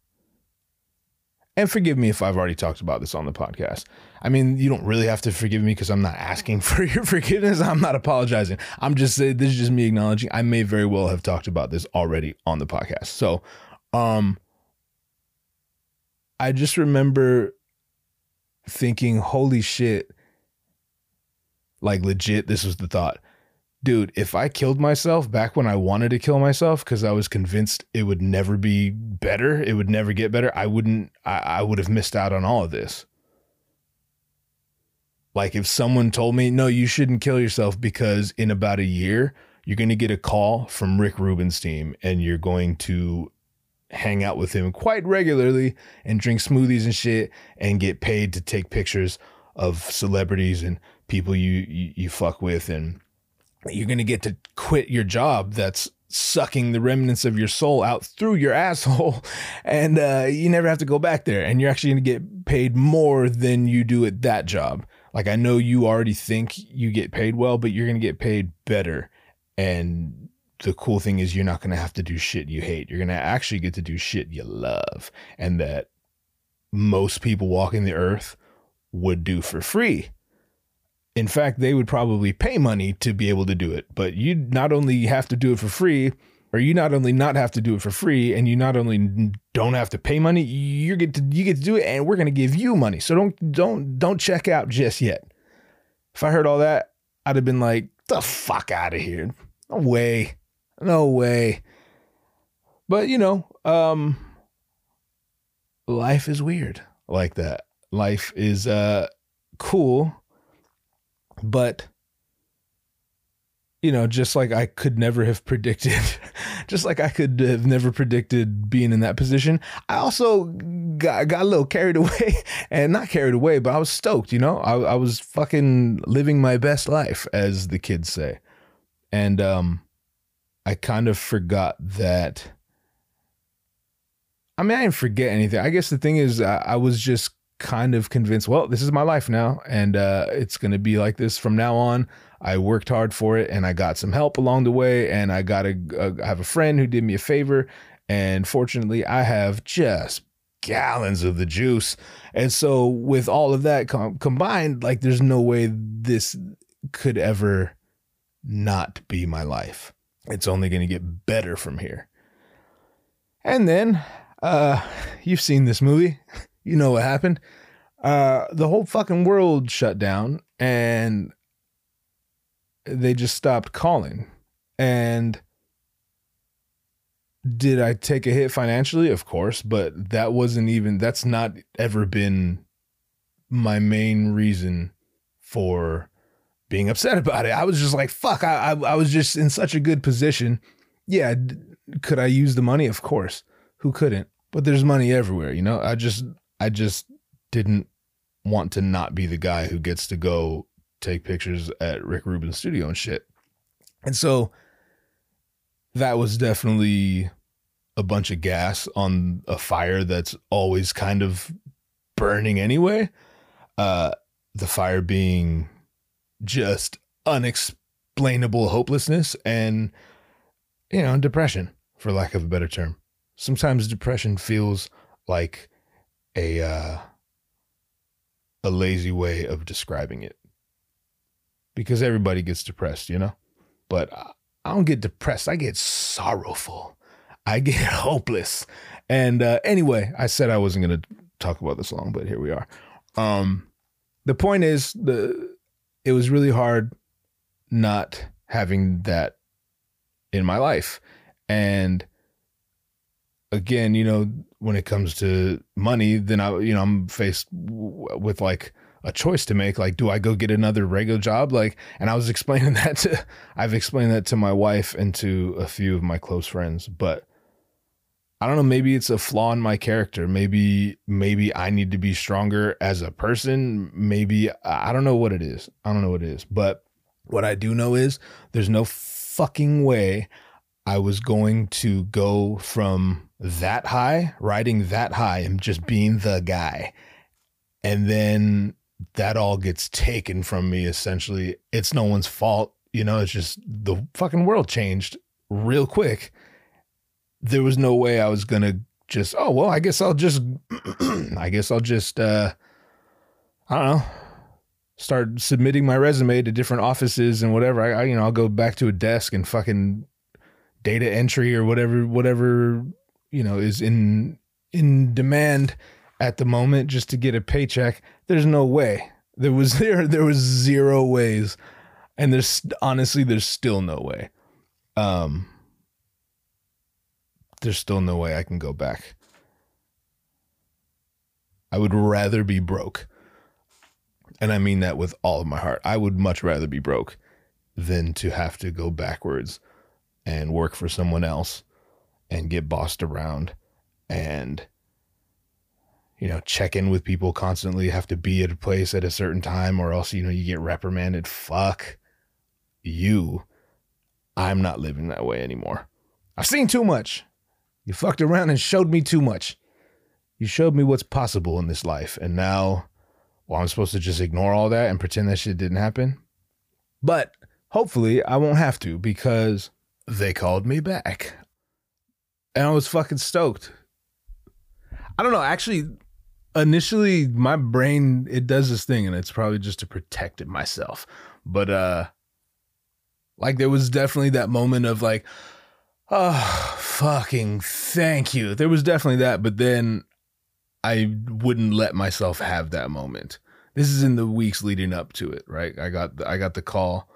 S3: and forgive me if I've already talked about this on the podcast. I mean, you don't really have to forgive me because I'm not asking for your forgiveness. I'm not apologizing. I'm just saying this is just me acknowledging I may very well have talked about this already on the podcast. So, um, I just remember thinking, holy shit, like legit, this was the thought. Dude, if I killed myself back when I wanted to kill myself because I was convinced it would never be better, it would never get better, I wouldn't, I, I would have missed out on all of this. Like if someone told me, no, you shouldn't kill yourself because in about a year, you're going to get a call from Rick Rubin's team and you're going to hang out with him quite regularly and drink smoothies and shit and get paid to take pictures of celebrities and people you you, you fuck with and you're going to get to quit your job that's sucking the remnants of your soul out through your asshole and uh, you never have to go back there and you're actually going to get paid more than you do at that job. Like i know you already think you get paid well but you're going to get paid better and the cool thing is you're not going to have to do shit you hate. You're going to actually get to do shit you love and that most people walking the earth would do for free in fact, they would probably pay money to be able to do it. But you not only have to do it for free, or you not only not have to do it for free, and you not only don't have to pay money, you get to you get to do it, and we're gonna give you money. So don't don't don't check out just yet. If I heard all that, I'd have been like, the fuck out of here. No way. No way. But you know, um life is weird like that. Life is uh cool but you know, just like I could never have predicted, just like I could have never predicted being in that position, I also got, got a little carried away and not carried away, but I was stoked, you know, I, I was fucking living my best life, as the kids say. And, um, I kind of forgot that. I mean, I didn't forget anything. I guess the thing is, I, I was just kind of convinced, well, this is my life now, and uh, it's going to be like this from now on. I worked hard for it, and I got some help along the way, and I got a, a I have a friend who did me a favor, and fortunately, I have just gallons of the juice, and so with all of that com- combined, like there's no way this could ever not be my life. It's only going to get better from here. And then, uh, you've seen this movie. you know what happened. Uh, the whole fucking world shut down and they just stopped calling. And did I take a hit financially? Of course, but that wasn't even, that's not ever been my main reason for being upset about it. I was just like, fuck, I, I, I was just in such a good position. Yeah. Could I use the money? Of course. Who couldn't? But there's money everywhere, you know? I just, I just didn't want to not be the guy who gets to go take pictures at Rick Rubin's studio and shit. And so that was definitely a bunch of gas on a fire that's always kind of burning anyway. Uh, the fire being just unexplainable hopelessness and, you know, depression, for lack of a better term. Sometimes depression feels like a uh, a lazy way of describing it because everybody gets depressed, you know. But I don't get depressed. I get sorrowful. I get hopeless. And uh, anyway, I said I wasn't going to talk about this long, but here we are. Um, the point is, the it was really hard not having that in my life, and again, you know, when it comes to money, then I, you know, I'm faced w- with like a choice to make. Like, do I go get another regular job? Like, and I was explaining that to, I've explained that to my wife and to a few of my close friends, but I don't know. Maybe it's a flaw in my character. Maybe, maybe I need to be stronger as a person. Maybe I don't know what it is. I don't know what it is, but what I do know is there's no fucking way I was going to go from that high, riding that high, and just being the guy. And then that all gets taken from me essentially. It's no one's fault. You know, it's just the fucking world changed real quick. There was no way I was going to just, oh, well, I guess I'll just, I guess I'll just, uh, I don't know, start submitting my resume to different offices and whatever. I, I you know, I'll go back to a desk and fucking data entry or whatever, whatever you know is in in demand at the moment just to get a paycheck there's no way there was there there was zero ways And there's honestly, there's still no way. Um, there's still no way I can go back. I would rather be broke. And I mean that with all of my heart. I would much rather be broke than to have to go backwards and work for someone else and get bossed around and you know check in with people constantly have to be at a place at a certain time or else you know you get reprimanded. Fuck you. I'm not living that way anymore. I've seen too much. You fucked around and showed me too much. You showed me what's possible in this life and now well i'm supposed to just ignore all that and pretend that shit didn't happen? But hopefully i won't have to because they called me back and i was fucking stoked I don't know. Actually, initially my brain it does this thing, and it's probably just to protect it myself. But uh, like there was definitely that moment of like, oh fucking thank you. There was definitely that, but then I wouldn't let myself have that moment. This is in the weeks leading up to it, right? I got the, I got the call,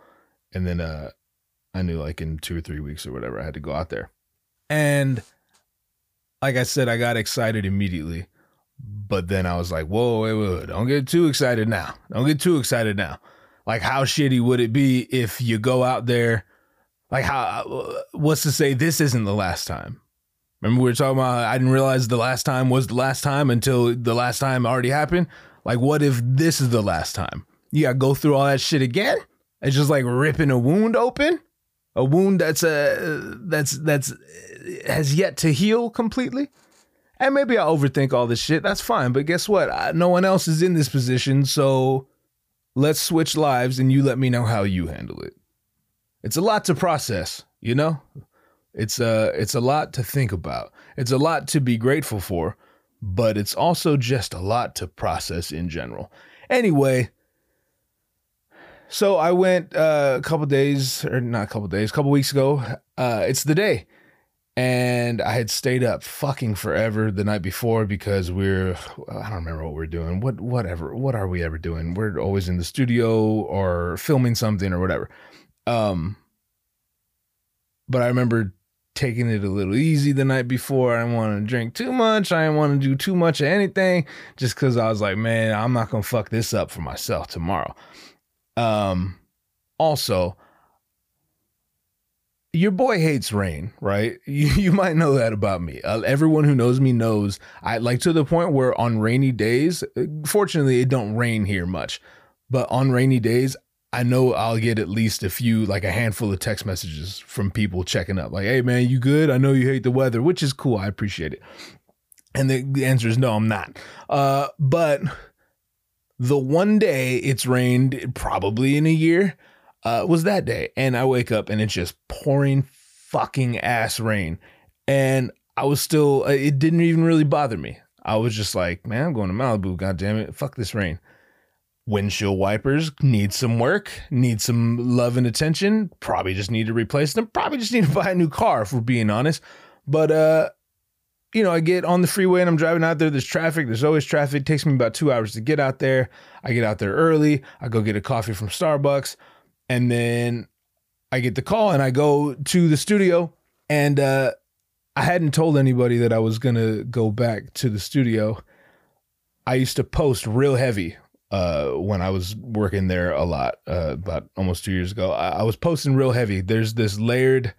S3: and then uh, I knew like in two or three weeks or whatever I had to go out there, and like I said, I got excited immediately. But then I was like, whoa, wait, wait, wait, don't get too excited now. Don't get too excited now. Like, how shitty would it be if you go out there? Like, how, uh, what's to say this isn't the last time? Remember, we were talking about, I didn't realize the last time was the last time until the last time already happened. Like, what if this is the last time? You got to go through all that shit again? It's just like ripping a wound open a wound that's a that's that's has yet to heal completely. And maybe I overthink all this shit. That's fine. But guess what? I, no one else is in this position. So let's switch lives and you let me know how you handle it. It's a lot to process, you know? It's a, it's a lot to think about. It's a lot to be grateful for, but it's also just a lot to process in general. Anyway, so I went uh, a couple days, or not a couple days, a couple weeks ago. Uh, it's the day, and I had stayed up fucking forever the night before because we're I don't remember what we're doing. What whatever. What are we ever doing? We're always in the studio or filming something or whatever. Um, but I remember taking it a little easy the night before. I didn't want to drink too much. I didn't want to do too much of anything just because I was like, man, I'm not gonna fuck this up for myself tomorrow. Um, also, your boy hates rain, right? You, you might know that about me. Uh, everyone who knows me knows I like to the point where on rainy days, fortunately, it don't rain here much, but on rainy days, I know I'll get at least a few, like a handful of text messages from people checking up, like, "Hey man, you good? I know you hate the weather," which is cool. I appreciate it. And the, the answer is no, I'm not. Uh, but the one day it's rained probably in a year uh, was that day. And I wake up and it's just pouring fucking ass rain. And I was still, uh, it didn't even really bother me. I was just like, man, I'm going to Malibu. God damn it. Fuck this rain. Windshield wipers need some work, need some love and attention. Probably just need to replace them. Probably just need to buy a new car, if we're being honest. But uh, you know, I get on the freeway and I'm driving out there. There's traffic. There's always traffic. It takes me about two hours to get out there. I get out there early. I go get a coffee from Starbucks. And then I get the call and I go to the studio. And uh, I hadn't told anybody that I was going to go back to the studio. I used to post real heavy uh, when I was working there a lot, uh, about almost two years ago. I, I was posting real heavy. There's this layered,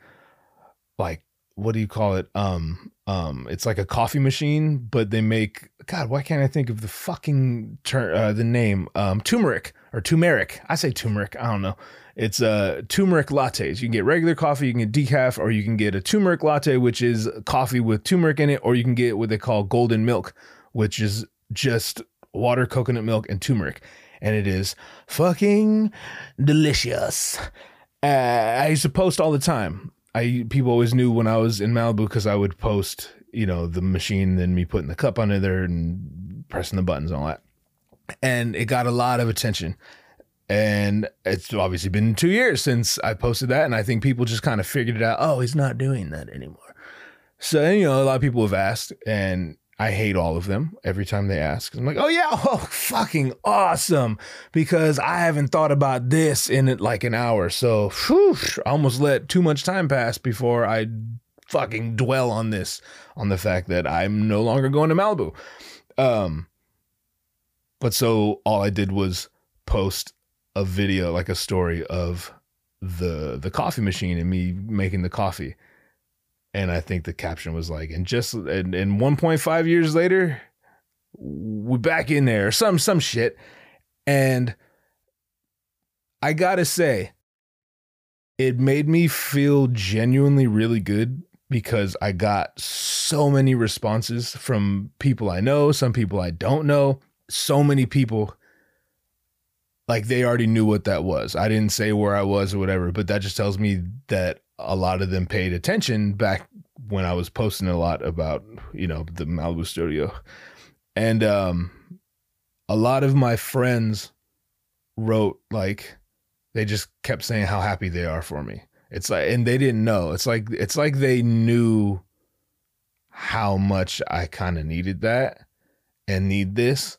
S3: like, what do you call it? Um, um, it's like a coffee machine, but they make God. Why can't I think of the fucking ter- uh, the name? Um, turmeric or turmeric. I say turmeric. I don't know. It's uh turmeric lattes. You can get regular coffee, you can get decaf, or you can get a turmeric latte, which is coffee with turmeric in it, or you can get what they call golden milk, which is just water, coconut milk, and turmeric, and it is fucking delicious. Uh, I used to post all the time. I people always knew when I was in Malibu because I would post, you know, the machine, then me putting the cup under there and pressing the buttons and all that. And it got a lot of attention. And it's obviously been two years since I posted that. And I think people just kind of figured it out. Oh, he's not doing that anymore. So, you know, a lot of people have asked. And I hate all of them every time they ask. I'm like, oh yeah, oh fucking awesome, because I haven't thought about this in like an hour. So whew, I almost let too much time pass before I fucking dwell on this, on the fact that I'm no longer going to Malibu. Um, but so all I did was post a video, like a story of the the coffee machine and me making the coffee and I think the caption was like, and just and, and 1.5 years later, we're back in there, some some shit. And I gotta say, it made me feel genuinely really good because I got so many responses from people I know, some people I don't know, so many people like they already knew what that was. I didn't say where I was or whatever, but that just tells me that a lot of them paid attention back when I was posting a lot about, you know, the Malibu studio. And um a lot of my friends wrote like they just kept saying how happy they are for me. It's like and they didn't know. It's like it's like they knew how much I kind of needed that and need this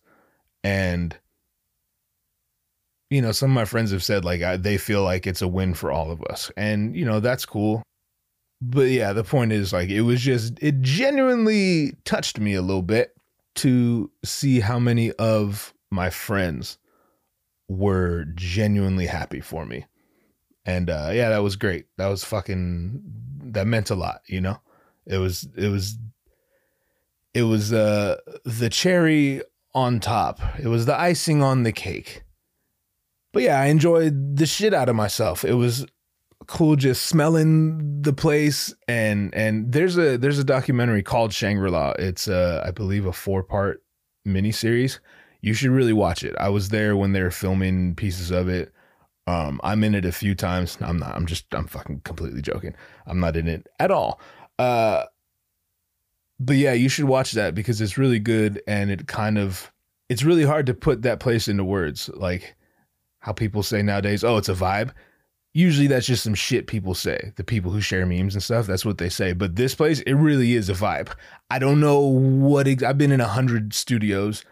S3: and you know, some of my friends have said like I, they feel like it's a win for all of us. And, you know, that's cool. But yeah, the point is like it was just, it genuinely touched me a little bit to see how many of my friends were genuinely happy for me. And uh yeah, that was great. That was fucking that meant a lot, you know? It was it was it was uh the cherry on top. It was the icing on the cake but yeah, I enjoyed the shit out of myself. It was cool just smelling the place and and there's a there's a documentary called Shangri-La. It's I believe a four-part miniseries. You should really watch it. I was there when they were filming pieces of it. Um I'm in it a few times. I'm not I'm just I'm fucking completely joking. I'm not in it at all. Uh but yeah, you should watch that because it's really good and it kind of it's really hard to put that place into words. Like how people say nowadays, oh, it's a vibe. Usually that's just some shit people say. The people who share memes and stuff, that's what they say. But this place, it really is a vibe. I don't know what ex- I've been in a hundred studios,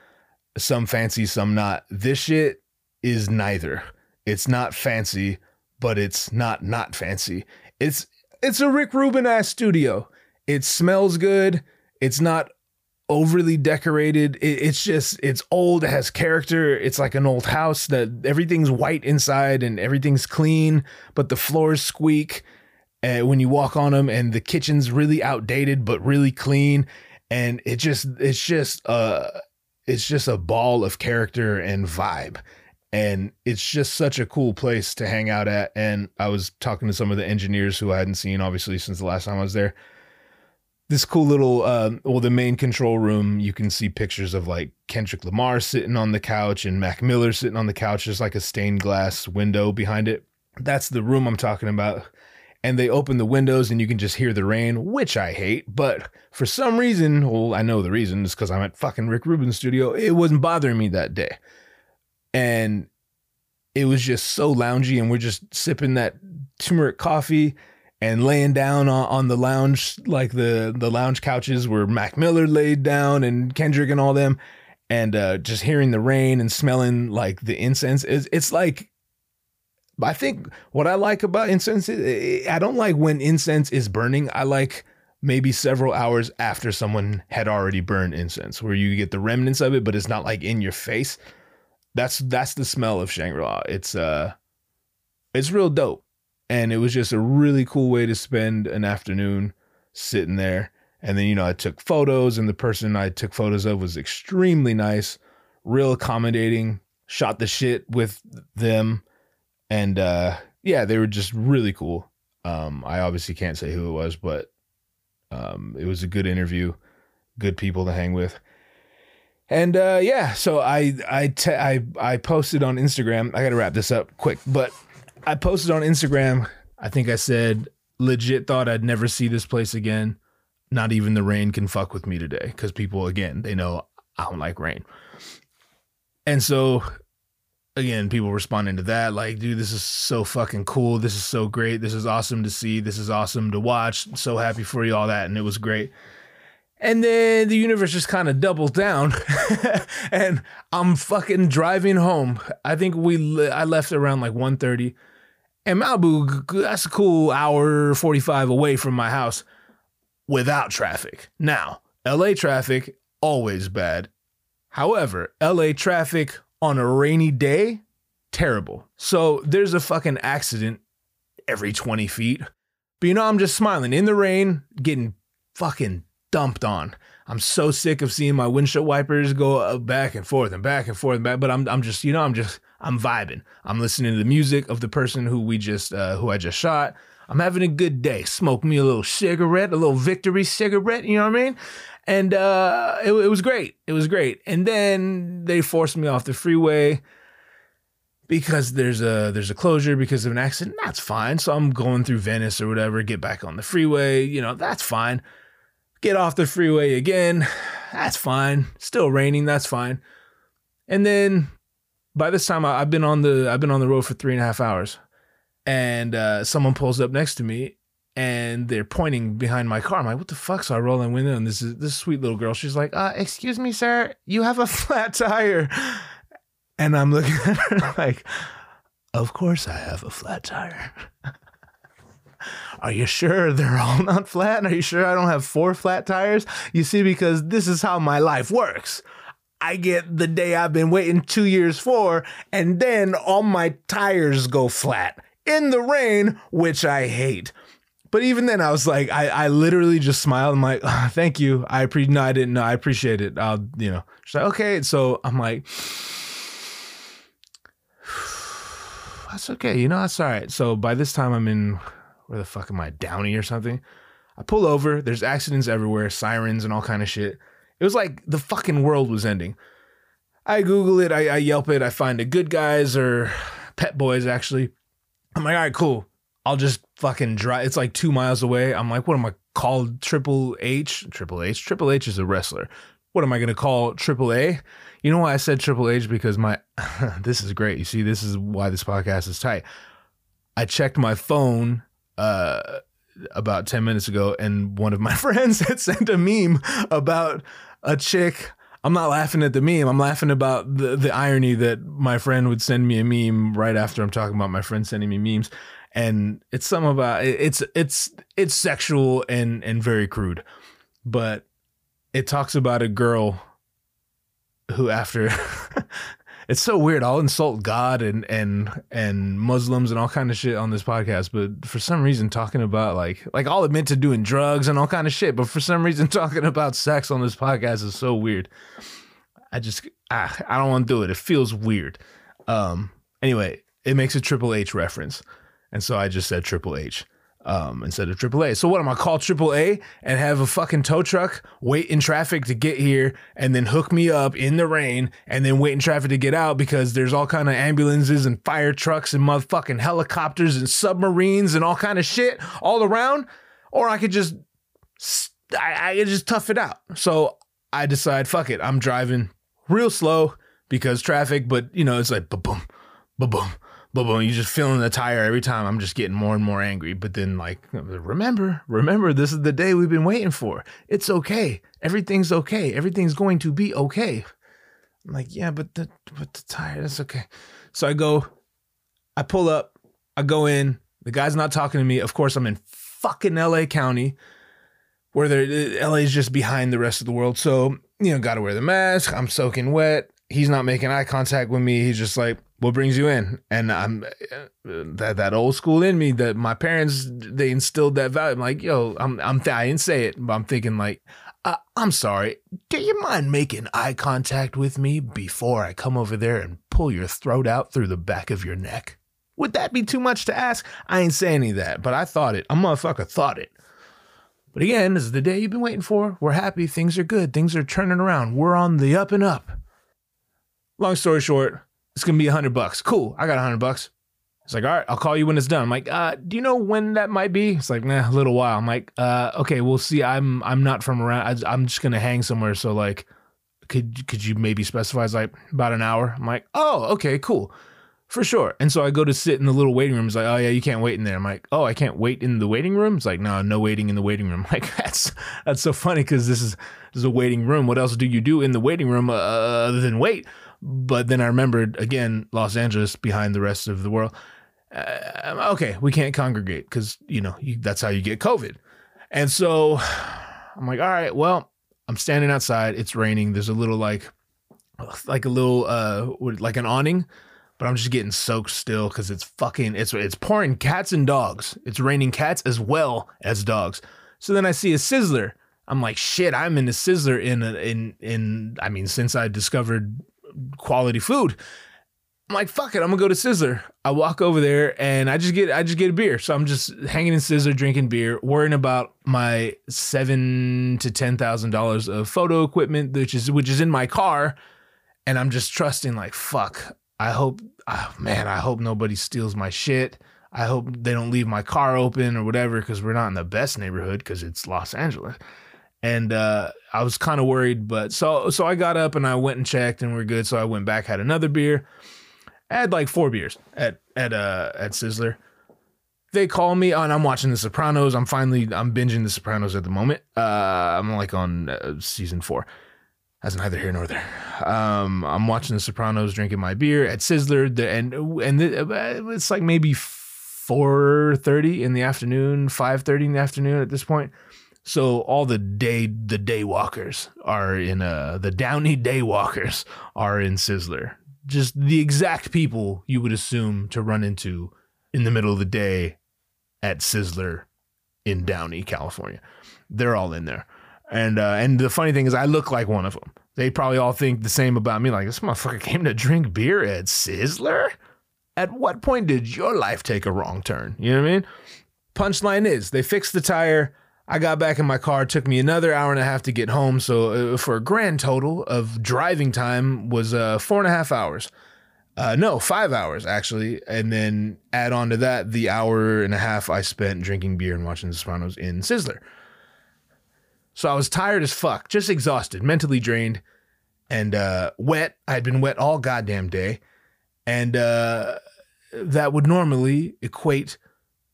S3: some fancy, some not. This shit is neither. It's not fancy, but it's not not fancy. It's it's a Rick Rubin ass studio. It smells good. It's not overly decorated. It, it's just it's old. It has character. It's like an old house that everything's white inside and everything's clean, but the floors squeak uh, when you walk on them, and the kitchen's really outdated but really clean. And it just it's just uh it's just a ball of character and vibe. And it's just such a cool place to hang out at. And I was talking to some of the engineers who I hadn't seen, obviously, since the last time I was there this cool little um, well the main control room you can see pictures of like kendrick lamar sitting on the couch and mac miller sitting on the couch. There's like a stained glass window behind it. That's the room i'm talking about. And they open the windows and you can just hear the rain which i hate. But for some reason well i know the reason is because i'm at fucking rick rubin's studio it wasn't bothering me that day. And it was just so loungy and we're just sipping that turmeric coffee and laying down on, on the lounge, like the the lounge couches where Mac Miller laid down and Kendrick and all them, and uh, just hearing the rain and smelling like the incense. It's, it's like, I think what I like about incense, I don't like when incense is burning. I like maybe several hours after someone had already burned incense, where you get the remnants of it, but it's not like in your face. That's that's the smell of Shangri La. It's uh, it's real dope and it was just a really cool way to spend an afternoon sitting there. And then, you know, I took photos, and the person I took photos of was extremely nice, real accommodating, shot the shit with them. And uh, yeah, they were just really cool. Um, I obviously can't say who it was, but um, it was a good interview, good people to hang with. And uh, yeah, so I I, te- I I posted on Instagram. I got to wrap this up quick, but I posted on Instagram. I think I said legit thought I'd never see this place again. Not even the rain can fuck with me today because people again they know I don't like rain. And so again, people responding to that like, dude, this is so fucking cool. This is so great. This is awesome to see. This is awesome to watch. So happy for you, all that. And it was great. And then the universe just kind of doubled down, and I'm fucking driving home. I think we I left around like 1.30. and Malibu. That's a cool hour forty five away from my house, without traffic. Now, L.A. traffic always bad. However, LA traffic on a rainy day, terrible. So there's a fucking accident every 20 feet. But you know, I'm just smiling in the rain, getting fucking dumped on. I'm so sick of seeing my windshield wipers go back and forth and back and forth and back. But I'm, I'm just, you know, I'm just, I'm vibing. I'm listening to the music of the person who we just, uh, who I just shot. I'm having a good day. Smoke me a little cigarette, a little victory cigarette. You know what I mean? and uh, it, it was great. It was great. And then they forced me off the freeway because there's a there's a closure because of an accident. That's fine. So I'm going through Venice or whatever. Get back on the freeway. You know that's fine. Get off the freeway again. That's fine. Still raining. That's fine. And then by this time I, I've been on the I've been on the road for three and a half hours, and uh, someone pulls up next to me and they're pointing behind my car. I'm like, what the fuck? So I roll in window, and this is this sweet little girl. She's like, uh, excuse me, sir, you have a flat tire. And I'm looking at her like, of course I have a flat tire. Are you sure they're all not flat? Are you sure I don't have four flat tires? You see, because this is how my life works. I get the day I've been waiting two years for, and then all my tires go flat in the rain, which I hate. But even then, I was like, I, I literally just smiled. I'm like, "Ah, thank you. I pre no, I didn't know. I appreciate it. I'll, you know. She's like, okay. So I'm like, that's okay. You know, that's all right. So by this time, I'm in where the fuck am I? Downey or something. I pull over. There's accidents everywhere, sirens and all kind of shit. It was like the fucking world was ending. I Google it. I, I Yelp it. I find the good guys or Pep Boys actually. I'm like, all right, cool. I'll just fucking drive. It's like two miles away. I'm like, what am I called? Triple H? Triple H? Triple H is a wrestler. What am I going to call Triple A? You know why I said Triple H? Because my, this is great. You see, this is why this podcast is tight. I checked my phone uh, about 10 minutes ago, and one of my friends had sent a meme about a chick. I'm not laughing at the meme. I'm laughing about the, the irony that my friend would send me a meme right after I'm talking about my friend sending me memes and it's some about it's it's it's sexual and and very crude but it talks about a girl who after it's so weird. I'll insult god and and and muslims and all kind of shit on this podcast but for some reason talking about like like i'll admit to doing drugs and all kind of shit but for some reason talking about sex on this podcast is so weird. I just i, I don't want to do it. It feels weird. Um anyway it makes a triple h reference. And so I just said Triple H um, instead of AAA. So what am I call AAA and have a fucking tow truck wait in traffic to get here and then hook me up in the rain and then wait in traffic to get out because there's all kind of ambulances and fire trucks and motherfucking helicopters and submarines and all kind of shit all around. Or I could just I, I could just tough it out. So I decide, fuck it, I'm driving real slow because traffic, but you know, it's like ba boom, ba boom boom, boom. You're just feeling the tire every time. I'm just getting more and more angry. But then, like, remember, remember, this is the day we've been waiting for. It's okay. Everything's okay. Everything's going to be okay. I'm like, yeah, but the but the tire, that's okay. So I go, I pull up, I go in. The guy's not talking to me. Of course, I'm in fucking LA County, where LA is just behind the rest of the world. So you know, got to wear the mask. I'm soaking wet. He's not making eye contact with me. He's just like, what brings you in? And i'm that that old school in me that my parents they instilled that value. I'm like yo i'm i'm i didn't say it but i'm thinking like uh, i'm sorry. Do you mind making eye contact with me before i come over there and pull your throat out through the back of your neck? Would that be too much to ask? I ain't saying any of that but i thought it. A motherfucker thought it. But again this is the day you've been waiting for. We're happy. Things are good. Things are turning around. We're on the up and up. Long story short it's gonna be a hundred bucks. Cool. I got a hundred bucks. It's like, all right, I'll call you when it's done. I'm like, uh, do you know when that might be? It's like, nah, a little while. I'm like, uh, okay, we'll see. I'm I'm not from around. I, I'm just gonna hang somewhere. So like, could could you maybe specify? It's like about an hour. I'm like, oh, okay, cool. For sure. And so I go to sit in the little waiting room. It's like, oh yeah, you can't wait in there. I'm like, oh, I can't wait in the waiting room. It's like, no, no waiting in the waiting room. Like that's that's so funny because this is this is a waiting room. What else do you do in the waiting room uh, other than wait? But then I remembered again, Los Angeles behind the rest of the world. Uh, okay, we can't congregate because you know you, that's how you get COVID. And so I'm like, all right, well, I'm standing outside. It's raining. There's a little like like a little uh like an awning but I'm just getting soaked still because it's fucking it's it's pouring cats and dogs. It's raining cats as well as dogs. So then I see a sizzler. I'm like, shit, I'm in a sizzler in a, in in I mean, since I discovered quality food. I'm like, fuck it, I'm gonna go to Sizzler. I walk over there and I just get I just get a beer. So I'm just hanging in Sizzler, drinking beer, worrying about my seven to ten thousand dollars of photo equipment, which is which is in my car. And I'm just trusting, like, fuck, I hope, oh, man, I hope nobody steals my shit. I hope they don't leave my car open or whatever because we're not in the best neighborhood because it's Los Angeles. And uh, I was kind of worried, but so so I got up and I went and checked and we're good. So I went back, had another beer. I had like four beers at at uh at Sizzler. They call me and I'm watching The Sopranos. I'm finally I'm binging The Sopranos at the moment. Uh, I'm like on uh, season four. That's neither here nor there. Um, I'm watching The Sopranos, drinking my beer at Sizzler, and and uh, it's like maybe four thirty in the afternoon, five thirty in the afternoon at this point. So all the day the day walkers are in uh the Downey day walkers are in Sizzler. Just the exact people you would assume to run into in the middle of the day at Sizzler in Downey, California. They're all in there. And uh, and the funny thing is, I look like one of them. They probably all think the same about me. Like this motherfucker came to drink beer at Sizzler. At what point did your life take a wrong turn? You know what I mean? Punchline is they fixed the tire. I got back in my car. It took me another hour and a half to get home. So uh, for a grand total of driving time was uh, four and a half hours. Uh, no, five hours actually, and then add on to that the hour and a half I spent drinking beer and watching The Sopranos in Sizzler. So I was tired as fuck, just exhausted, mentally drained, and uh, wet. I had been wet all goddamn day. And uh, that would normally equate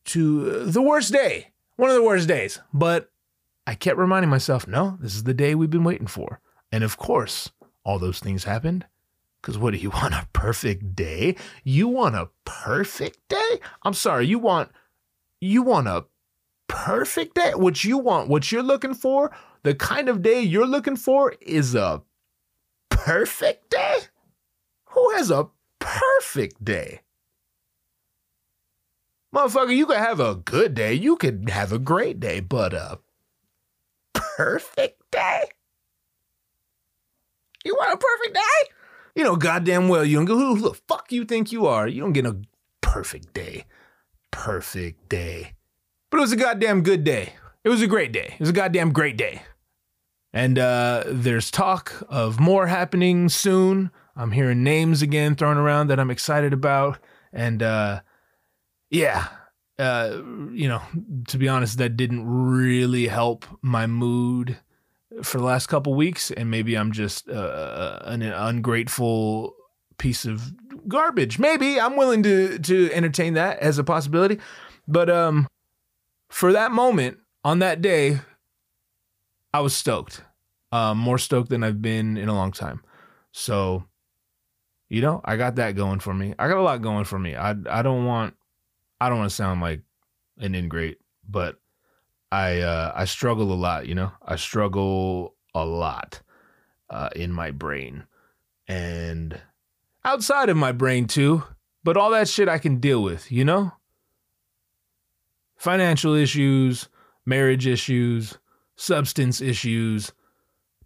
S3: to the worst day, one of the worst days. But I kept reminding myself, no, this is the day we've been waiting for. And of course, all those things happened. Because what do you want? A perfect day? You want a perfect day? I'm sorry, you want you want a perfect day. What you want, what you're looking for, the kind of day you're looking for is a perfect day? Who has a perfect day? Motherfucker, you could have a good day, you could have a great day, but a perfect day? You want a perfect day? You know goddamn well you don't go, who the fuck you think you are? You don't get a perfect day. Perfect day. But it was a goddamn good day. It was a great day. It was a goddamn great day. And uh, there's talk of more happening soon. I'm hearing names again thrown around that I'm excited about. And uh, yeah, uh, you know, to be honest, that didn't really help my mood for the last couple weeks. And maybe I'm just uh, an ungrateful piece of garbage. Maybe I'm willing to to entertain that as a possibility. But um, for that moment on that day, I was stoked. Um, more stoked than I've been in a long time. So, you know, I got that going for me. I got a lot going for me. I I don't want I don't want to sound like an ingrate, but I uh, I struggle a lot. You know, I struggle a lot uh, in my brain and outside of my brain too. But all that shit I can deal with. You know, financial issues, marriage issues, substance issues,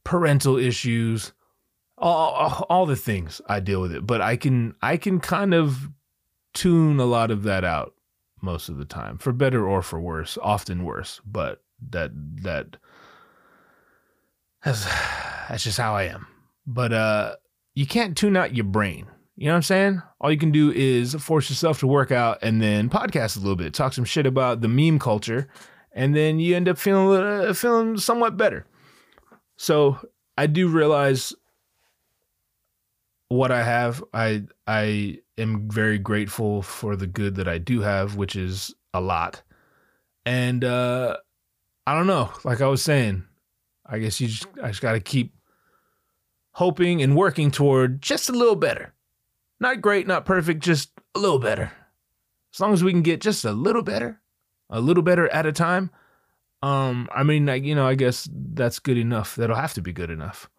S3: parental issues, all, all the things I deal with it. But I can I can kind of tune a lot of that out most of the time, for better or for worse, often worse. But that that that's that's just how I am. But uh you can't tune out your brain. You know what I'm saying? All you can do is force yourself to work out and then podcast a little bit, talk some shit about the meme culture, and then you end up feeling uh, feeling somewhat better. So I do realize what I have. I I am very grateful for the good that I do have, which is a lot. And uh I don't know, like I was saying, I guess you just I just got to keep hoping and working toward just a little better. Not great, not perfect, just a little better. As long as we can get just a little better, a little better at a time, um I mean, like, you know, I guess that's good enough. That'll have to be good enough.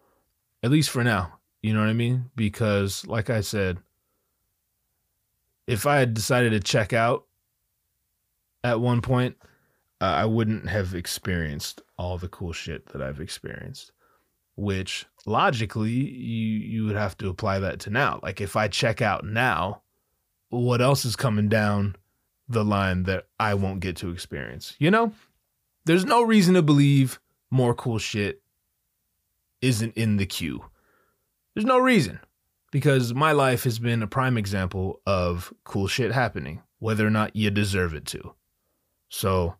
S3: At least for now. You know what I mean? Because like I said, if I had decided to check out at one point, uh, I wouldn't have experienced all the cool shit that I've experienced. Which logically, you you would have to apply that to now. Like if I check out now, what else is coming down the line that I won't get to experience? You know, there's no reason to believe more cool shit isn't in the queue. There's no reason because my life has been a prime example of cool shit happening, whether or not you deserve it to. So,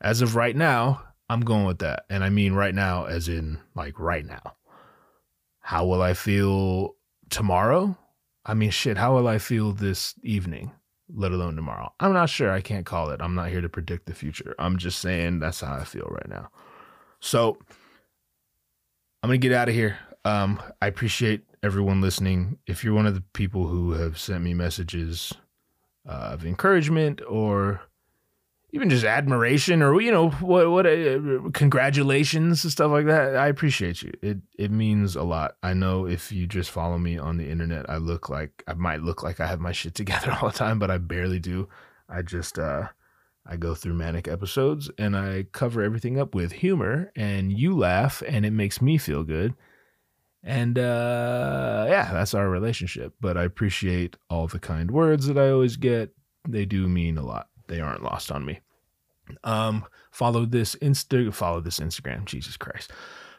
S3: as of right now, I'm going with that. And I mean right now, as in like right now. How will I feel tomorrow? I mean, shit, how will I feel this evening, let alone tomorrow? I'm not sure. I can't call it. I'm not here to predict the future. I'm just saying that's how I feel right now. So, I'm going to get out of here. Um, I appreciate everyone listening. If you're one of the people who have sent me messages uh, of encouragement or even just admiration or you know what what uh, congratulations and stuff like that i appreciate you. It it means a lot. I know if you just follow me on the internet i look like i might look like i have my shit together all the time but i barely do. I just uh i go through manic episodes and i cover everything up with humor and you laugh and it makes me feel good and uh yeah that's our relationship but i appreciate all the kind words that i always get they do mean a lot they aren't lost on me. Um, follow this Insta, follow this Instagram. Jesus Christ.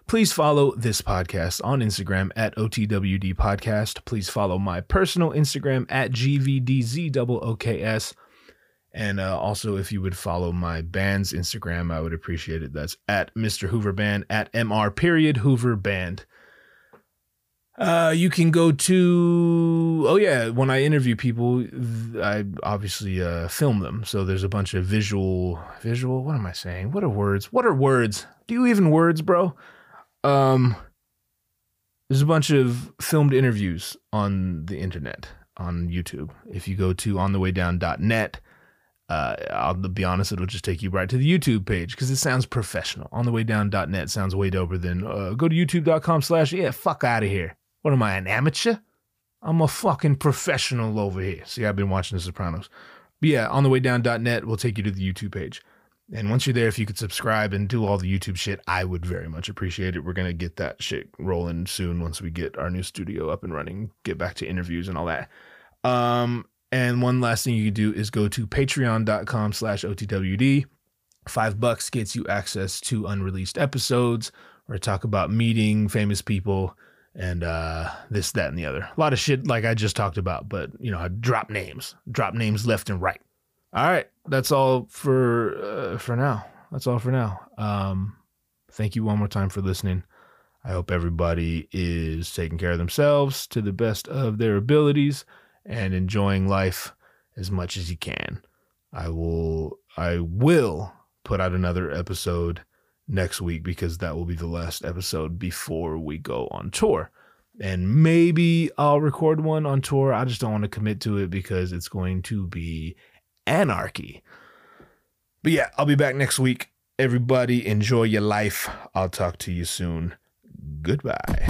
S3: Please follow this podcast on Instagram at OTWD Podcast. Please follow my personal Instagram at GVDZOOKS. And uh, also, if you would follow my band's Instagram, I would appreciate it. That's at Mr. Hoover Band, at MR period Hoover Band. Uh, you can go to oh yeah, when I interview people, I obviously uh, film them. So there's a bunch of visual visual. What am I saying? What are words? What are words? Do you even words, bro? Um, there's a bunch of filmed interviews on the internet on YouTube. If you go to onthewaydown.net, uh, I'll be honest, it'll just take you right to the YouTube page because it sounds professional. Onthewaydown.net sounds way doper than uh, go to youtube.com slash yeah, fuck out of here. What am I, an amateur? I'm a fucking professional over here. See, I've been watching The Sopranos. But yeah, on the way down.net will take you to the YouTube page. And once you're there, if you could subscribe and do all the YouTube shit, I would very much appreciate it. We're going to get that shit rolling soon once we get our new studio up and running, get back to interviews and all that. Um, and one last thing you can do is go to patreon.com slash OTWD. Five bucks gets you access to unreleased episodes I talk about meeting famous people and uh, this, that, and the other. A lot of shit like I just talked about, but you know, I drop names, drop names left and right. All right, that's all for uh, for now. That's all for now. Um, thank you one more time for listening. I hope everybody is taking care of themselves to the best of their abilities and enjoying life as much as you can. I will I will put out another episode next week because that will be the last episode before we go on tour. And maybe I'll record one on tour. I just don't want to commit to it because it's going to be anarchy. But yeah, I'll be back next week. Everybody, enjoy your life. I'll talk to you soon. Goodbye.